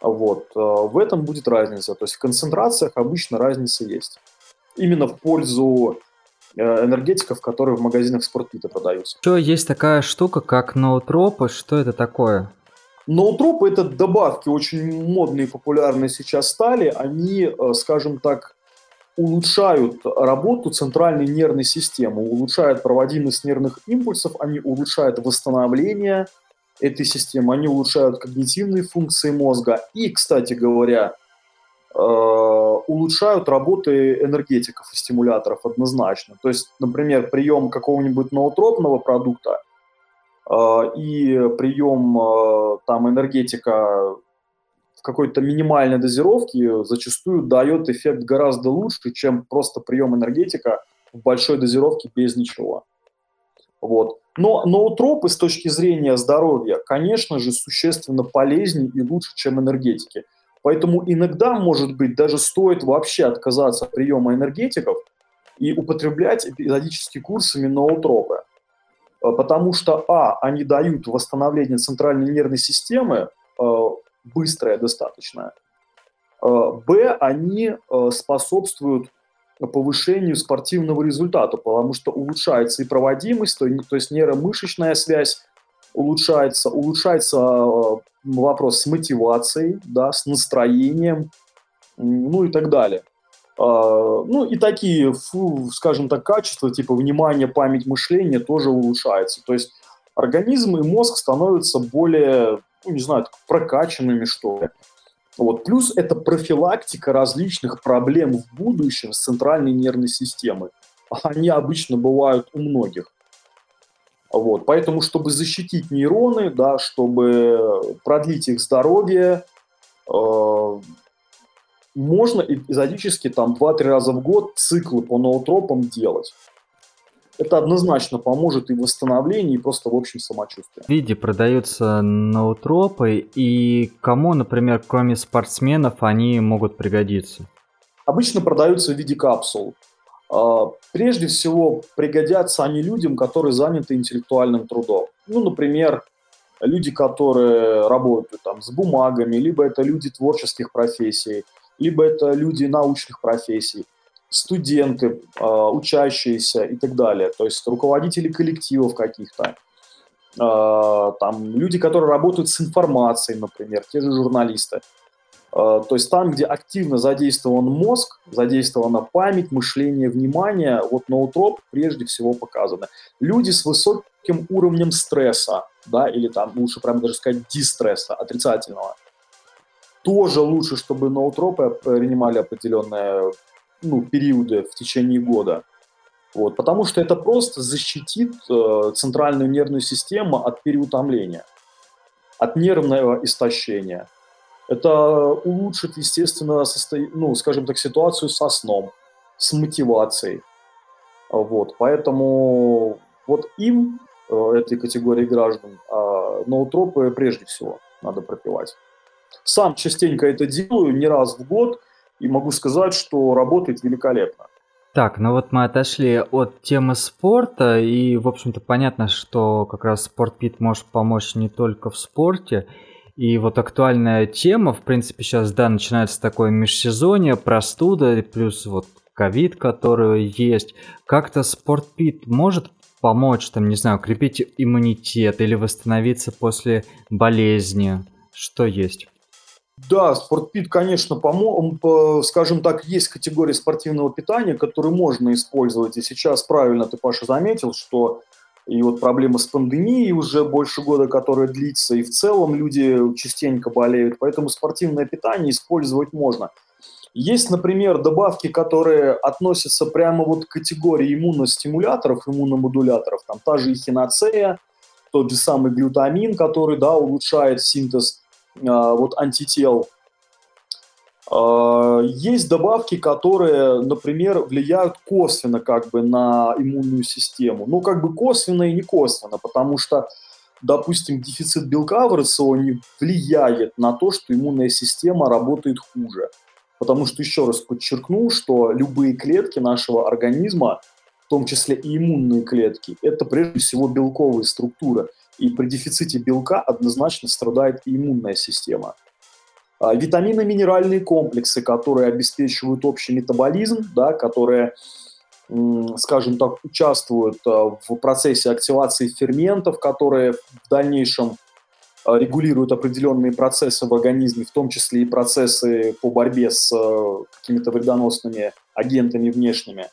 Вот. Э, в этом будет разница. То есть в концентрациях обычно разница есть. Именно в пользу Э, энергетиков, которые в магазинах спортпита продаются. Что есть такая штука, как ноутропы? Что это такое? Ноутропы – это добавки, очень модные и популярные сейчас стали. Они, скажем так, улучшают работу центральной нервной системы, улучшают проводимость нервных импульсов, они улучшают восстановление этой системы, они улучшают когнитивные функции мозга. И, кстати говоря, Э, улучшают работы энергетиков и стимуляторов однозначно. То есть, например, прием какого-нибудь ноотропного продукта э, и прием э, там энергетика какой-то минимальной дозировке зачастую дает эффект гораздо лучше, чем просто прием энергетика в большой дозировке без ничего. Вот. Но ноутропы с точки зрения здоровья, конечно же, существенно полезнее и лучше, чем энергетики. Поэтому иногда, может быть, даже стоит вообще отказаться от приема энергетиков и употреблять эпизодические курсами ноутропы. Э, потому что, а, они дают восстановление центральной нервной системы, э, быстрое достаточно, э, б, они способствуют повышению спортивного результата, потому что улучшается и проводимость, то, то есть нейромышечная связь улучшается, улучшается э, вопрос с мотивацией, да, с настроением, ну и так далее. Ну и такие, скажем так, качества, типа внимание, память, мышление тоже улучшаются. То есть организм и мозг становятся более, ну не знаю, прокачанными, что ли. Вот. Плюс это профилактика различных проблем в будущем с центральной нервной системой. Они обычно бывают у многих. Вот, поэтому, чтобы защитить нейроны, да, чтобы продлить их здоровье, э, можно эпизодически там 2-3 раза в год циклы по ноутропам делать. Это однозначно поможет и в восстановлении, и просто в общем самочувствии. В виде продаются ноутропы, и кому, например, кроме спортсменов, они могут пригодиться? Обычно продаются в виде капсул. А, прежде всего, пригодятся они людям, которые заняты интеллектуальным трудом. Ну, например, люди, которые работают там с бумагами, либо это люди творческих профессий, либо это люди научных профессий, студенты, а, учащиеся и так далее, то есть руководители коллективов каких-то, а, там люди, которые работают с информацией, например, те же журналисты. А, то есть там, где активно задействован мозг, задействована память, мышление, внимание, вот ноутроп прежде всего показаны. Люди с высоким уровнем стресса, да, или там лучше прямо даже сказать дистресса, отрицательного, тоже лучше, чтобы ноутропы принимали определенные ну, периоды в течение года. Вот, потому что это просто защитит э, центральную нервную систему от переутомления, от нервного истощения. Это улучшит, естественно, состо... ну, скажем так, ситуацию со сном, с мотивацией. Вот, поэтому вот им, э, этой категории граждан, э, ноутропы прежде всего надо пропивать. Сам частенько это делаю, не раз в год, и могу сказать, что работает великолепно. Так, ну вот мы отошли от темы спорта, и, в общем-то, понятно, что как раз спортпит может помочь не только в спорте. И вот актуальная тема, в принципе, сейчас, да, начинается такое межсезонье, простуда, плюс вот ковид, который есть. Как-то спортпит может помочь, там, не знаю, укрепить иммунитет или восстановиться после болезни? Что есть? Да, спортпит, конечно, помо... скажем так, есть категория спортивного питания, которую можно использовать. И сейчас правильно ты, Паша, заметил, что и вот проблема с пандемией уже больше года, которая длится, и в целом люди частенько болеют, поэтому спортивное питание использовать можно. Есть, например, добавки, которые относятся прямо вот к категории иммуностимуляторов, иммуномодуляторов, там та же эхиноцея, тот же самый глютамин, который, да, улучшает синтез вот антител. А, есть добавки, которые, например, влияют косвенно как бы на иммунную систему. Ну, как бы косвенно и не косвенно, потому что, допустим, дефицит белка в рационе влияет на то, что иммунная система работает хуже. Потому что, еще раз подчеркну, что любые клетки нашего организма, в том числе и иммунные клетки, это прежде всего белковые структуры – и при дефиците белка однозначно страдает и иммунная система. А, витамины, минеральные комплексы, которые обеспечивают общий метаболизм, да, которые, скажем так, участвуют а, в процессе активации ферментов, которые в дальнейшем а, регулируют определенные процессы в организме, в том числе и процессы по борьбе с какими-то вредоносными агентами внешними.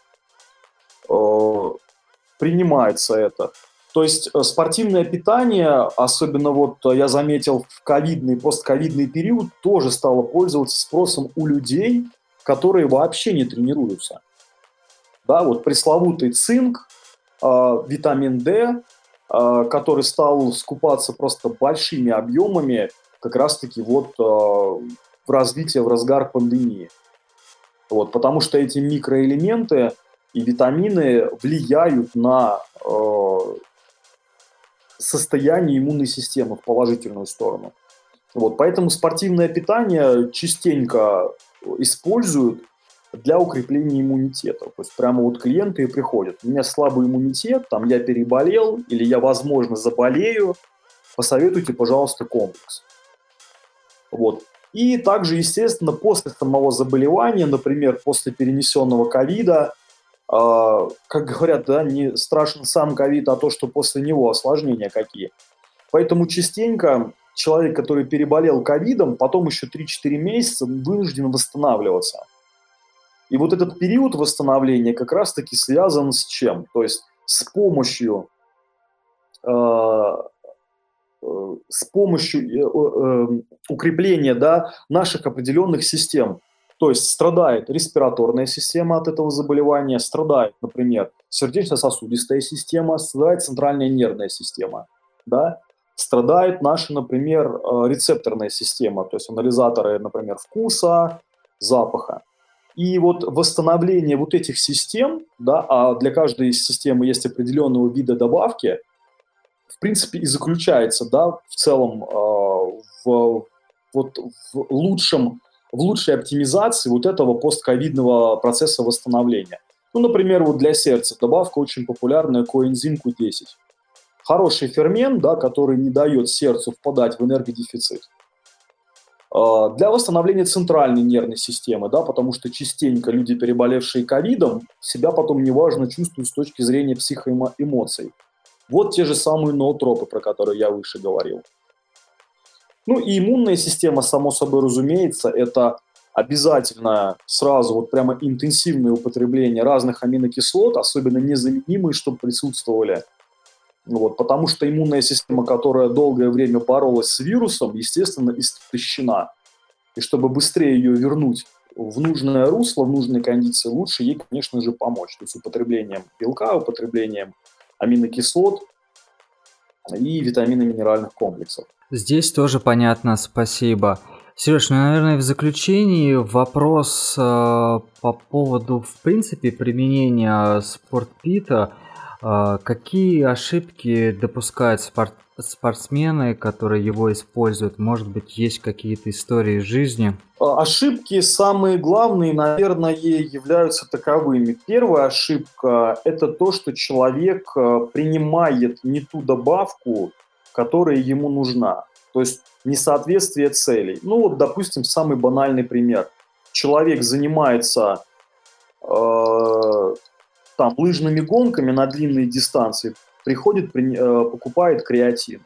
Принимается это. То есть э, спортивное питание, особенно вот э, я заметил в ковидный, постковидный период, тоже стало пользоваться спросом у людей, которые вообще не тренируются. Да, вот пресловутый цинк, э, витамин D, э, который стал скупаться просто большими объемами как раз-таки вот э, в развитии, в разгар пандемии. Вот, потому что эти микроэлементы и витамины влияют на э, состояние иммунной системы в положительную сторону. Вот, поэтому спортивное питание частенько используют для укрепления иммунитета. То есть прямо вот клиенты и приходят. У меня слабый иммунитет, там я переболел или я, возможно, заболею. Посоветуйте, пожалуйста, комплекс. Вот. И также, естественно, после самого заболевания, например, после перенесенного ковида, как говорят, да, не страшен сам ковид, а то, что после него осложнения какие. Поэтому частенько человек, который переболел ковидом, потом еще 3-4 месяца вынужден восстанавливаться. И вот этот период восстановления как раз-таки связан с чем? То есть с помощью, э, э, с помощью э, э, укрепления да, наших определенных систем, то есть страдает респираторная система от этого заболевания, страдает, например, сердечно-сосудистая система, страдает центральная нервная система, да, страдает наша, например, э, рецепторная система, то есть анализаторы, например, вкуса, запаха. И вот восстановление вот этих систем, да, а для каждой из системы есть определенного вида добавки, в принципе и заключается, да, в целом э, в, вот, в лучшем, в лучшей оптимизации вот этого постковидного процесса восстановления. Ну, например, вот для сердца добавка очень популярная коэнзим Q10. Хороший фермент, да, который не дает сердцу впадать в энергодефицит. А, для восстановления центральной нервной системы, да, потому что частенько люди, переболевшие ковидом, себя потом неважно чувствуют с точки зрения психоэмоций. Вот те же самые ноотропы, про которые я выше говорил. Ну и иммунная система, само собой разумеется, это обязательно сразу вот прямо интенсивное употребление разных аминокислот, особенно незаменимые, чтобы присутствовали. Вот, потому что иммунная система, которая долгое время боролась с вирусом, естественно, истощена. И чтобы быстрее ее вернуть в нужное русло, в нужные кондиции, лучше ей, конечно же, помочь. То есть употреблением белка, употреблением аминокислот и витаминно-минеральных комплексов. Здесь тоже понятно, спасибо. Сереж, ну, наверное, в заключении вопрос э, по поводу, в принципе, применения спортпита. Э, какие ошибки допускают спорт, спортсмены, которые его используют? Может быть, есть какие-то истории жизни? А, ошибки самые главные, наверное, являются таковыми. Первая ошибка – это то, что человек э, принимает не ту добавку, которая ему нужна. То есть несоответствие целей. Ну вот, допустим, самый банальный пример. Человек занимается э, там лыжными гонками на длинные дистанции, приходит, при, э, покупает креатин.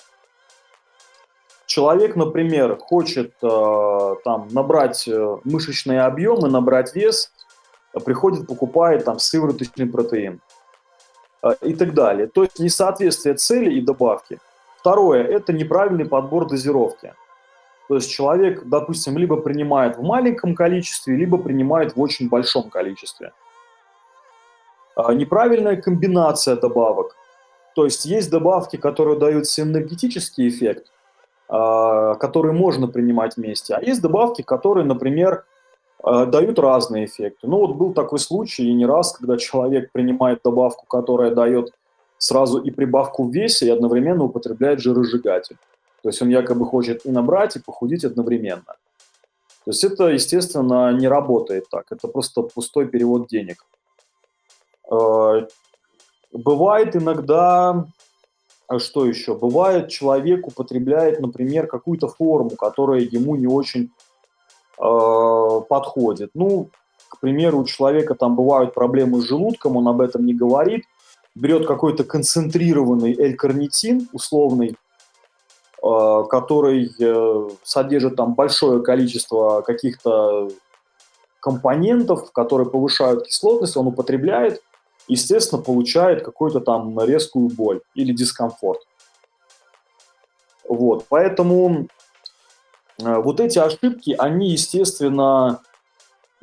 Человек, например, хочет э, там набрать э, мышечные объемы, набрать вес, приходит, покупает там сывороточный протеин э, и так далее. То есть несоответствие цели и добавки – Второе – это неправильный подбор дозировки. То есть человек, допустим, либо принимает в маленьком количестве, либо принимает в очень большом количестве. А, неправильная комбинация добавок. То есть есть добавки, которые дают синергетический эффект, а, которые можно принимать вместе, а есть добавки, которые, например, а, дают разные эффекты. Ну вот был такой случай и не раз, когда человек принимает добавку, которая дает сразу и прибавку в весе, и одновременно употребляет жиросжигатель. То есть он якобы хочет и набрать, и похудеть одновременно. То есть это, естественно, не работает так. Это просто пустой перевод денег. Э, бывает иногда, а что еще? Бывает, человек употребляет, например, какую-то форму, которая ему не очень э, подходит. Ну, к примеру, у человека там бывают проблемы с желудком, он об этом не говорит, берет какой-то концентрированный L-карнитин условный, э, который э, содержит там большое количество каких-то компонентов, которые повышают кислотность, он употребляет, естественно, получает какую-то там резкую боль или дискомфорт. Вот, поэтому э, вот эти ошибки, они, естественно,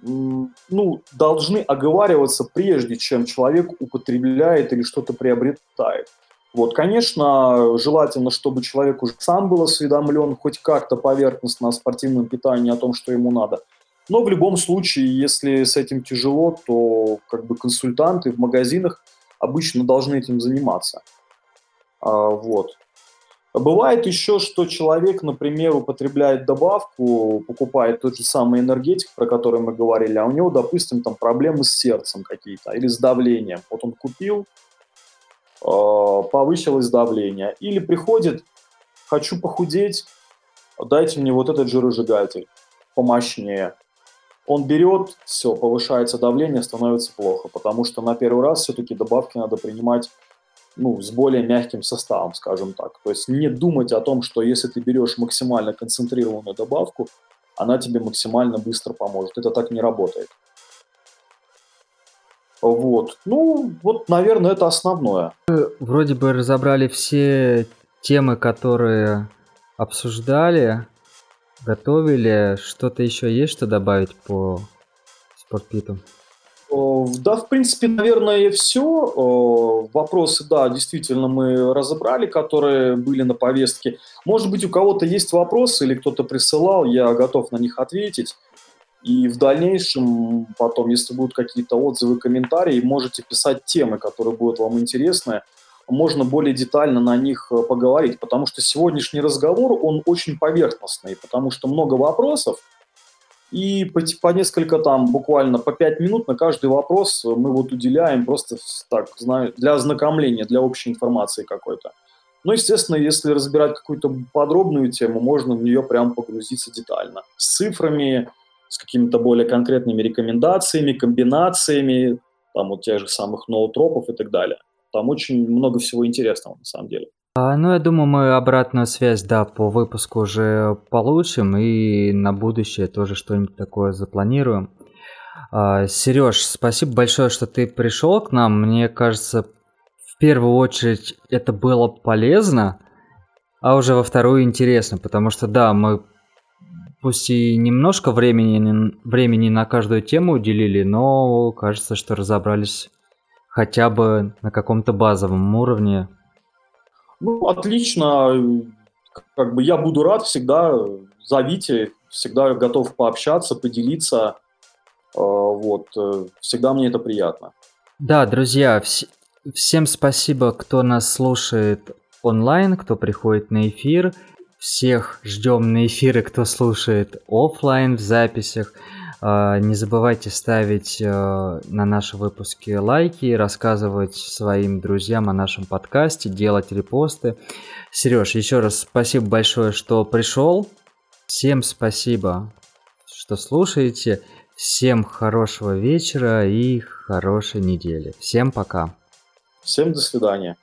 ну, должны оговариваться прежде, чем человек употребляет или что-то приобретает. Вот, конечно, желательно, чтобы человек уже сам был осведомлен хоть как-то поверхностно о спортивном питании, о том, что ему надо. Но в любом случае, если с этим тяжело, то как бы консультанты в магазинах обычно должны этим заниматься. А, вот. Бывает еще, что человек, например, употребляет добавку, покупает тот же самый энергетик, про который мы говорили, а у него, допустим, там проблемы с сердцем какие-то или с давлением. Вот он купил, э, повысилось давление. Или приходит, хочу похудеть, дайте мне вот этот жиросжигатель помощнее. Он берет, все, повышается давление, становится плохо, потому что на первый раз все-таки добавки надо принимать ну, с более мягким составом, скажем так. То есть не думать о том, что если ты берешь максимально концентрированную добавку, она тебе максимально быстро поможет. Это так не работает. Вот. Ну, вот, наверное, это основное. Вроде бы разобрали все темы, которые обсуждали, готовили. Что-то еще есть, что добавить по спортпиту? Да, в принципе, наверное, все. Вопросы, да, действительно мы разобрали, которые были на повестке. Может быть, у кого-то есть вопросы или кто-то присылал, я готов на них ответить. И в дальнейшем, потом, если будут какие-то отзывы, комментарии, можете писать темы, которые будут вам интересны. Можно более детально на них э, поговорить, потому что сегодняшний разговор, он очень поверхностный, потому что много вопросов, и по, по несколько там, буквально по пять минут на каждый вопрос мы вот уделяем просто так, для ознакомления, для общей информации какой-то. Ну, естественно, если разбирать какую-то подробную тему, можно в нее прям погрузиться детально. С цифрами, с какими-то более конкретными рекомендациями, комбинациями, там вот тех же самых ноутропов и так далее. Там очень много всего интересного на самом деле. А, ну, я думаю, мы обратную связь, да, по выпуску уже получим, и на будущее тоже что-нибудь такое запланируем. А, Сереж, спасибо большое, что ты пришел к нам. Мне кажется, в первую очередь это было полезно, а уже во вторую интересно, потому что, да, мы пусть и немножко времени, времени на каждую тему уделили, но кажется, что разобрались хотя бы на каком-то базовом уровне. Ну, отлично. Как бы я буду рад всегда. Зовите, всегда готов пообщаться, поделиться. А, вот. Э, всегда мне это приятно. Да, друзья, вс- всем спасибо, кто нас слушает онлайн, кто приходит на эфир. Всех ждем на эфиры, кто слушает офлайн в записях. А, не забывайте ставить а, на наши выпуски лайки, рассказывать своим друзьям о нашем подкасте, делать репосты. Сереж, еще раз спасибо большое, что пришел. Всем спасибо, что слушаете. Всем хорошего вечера и хорошей недели. Всем пока. Всем до свидания.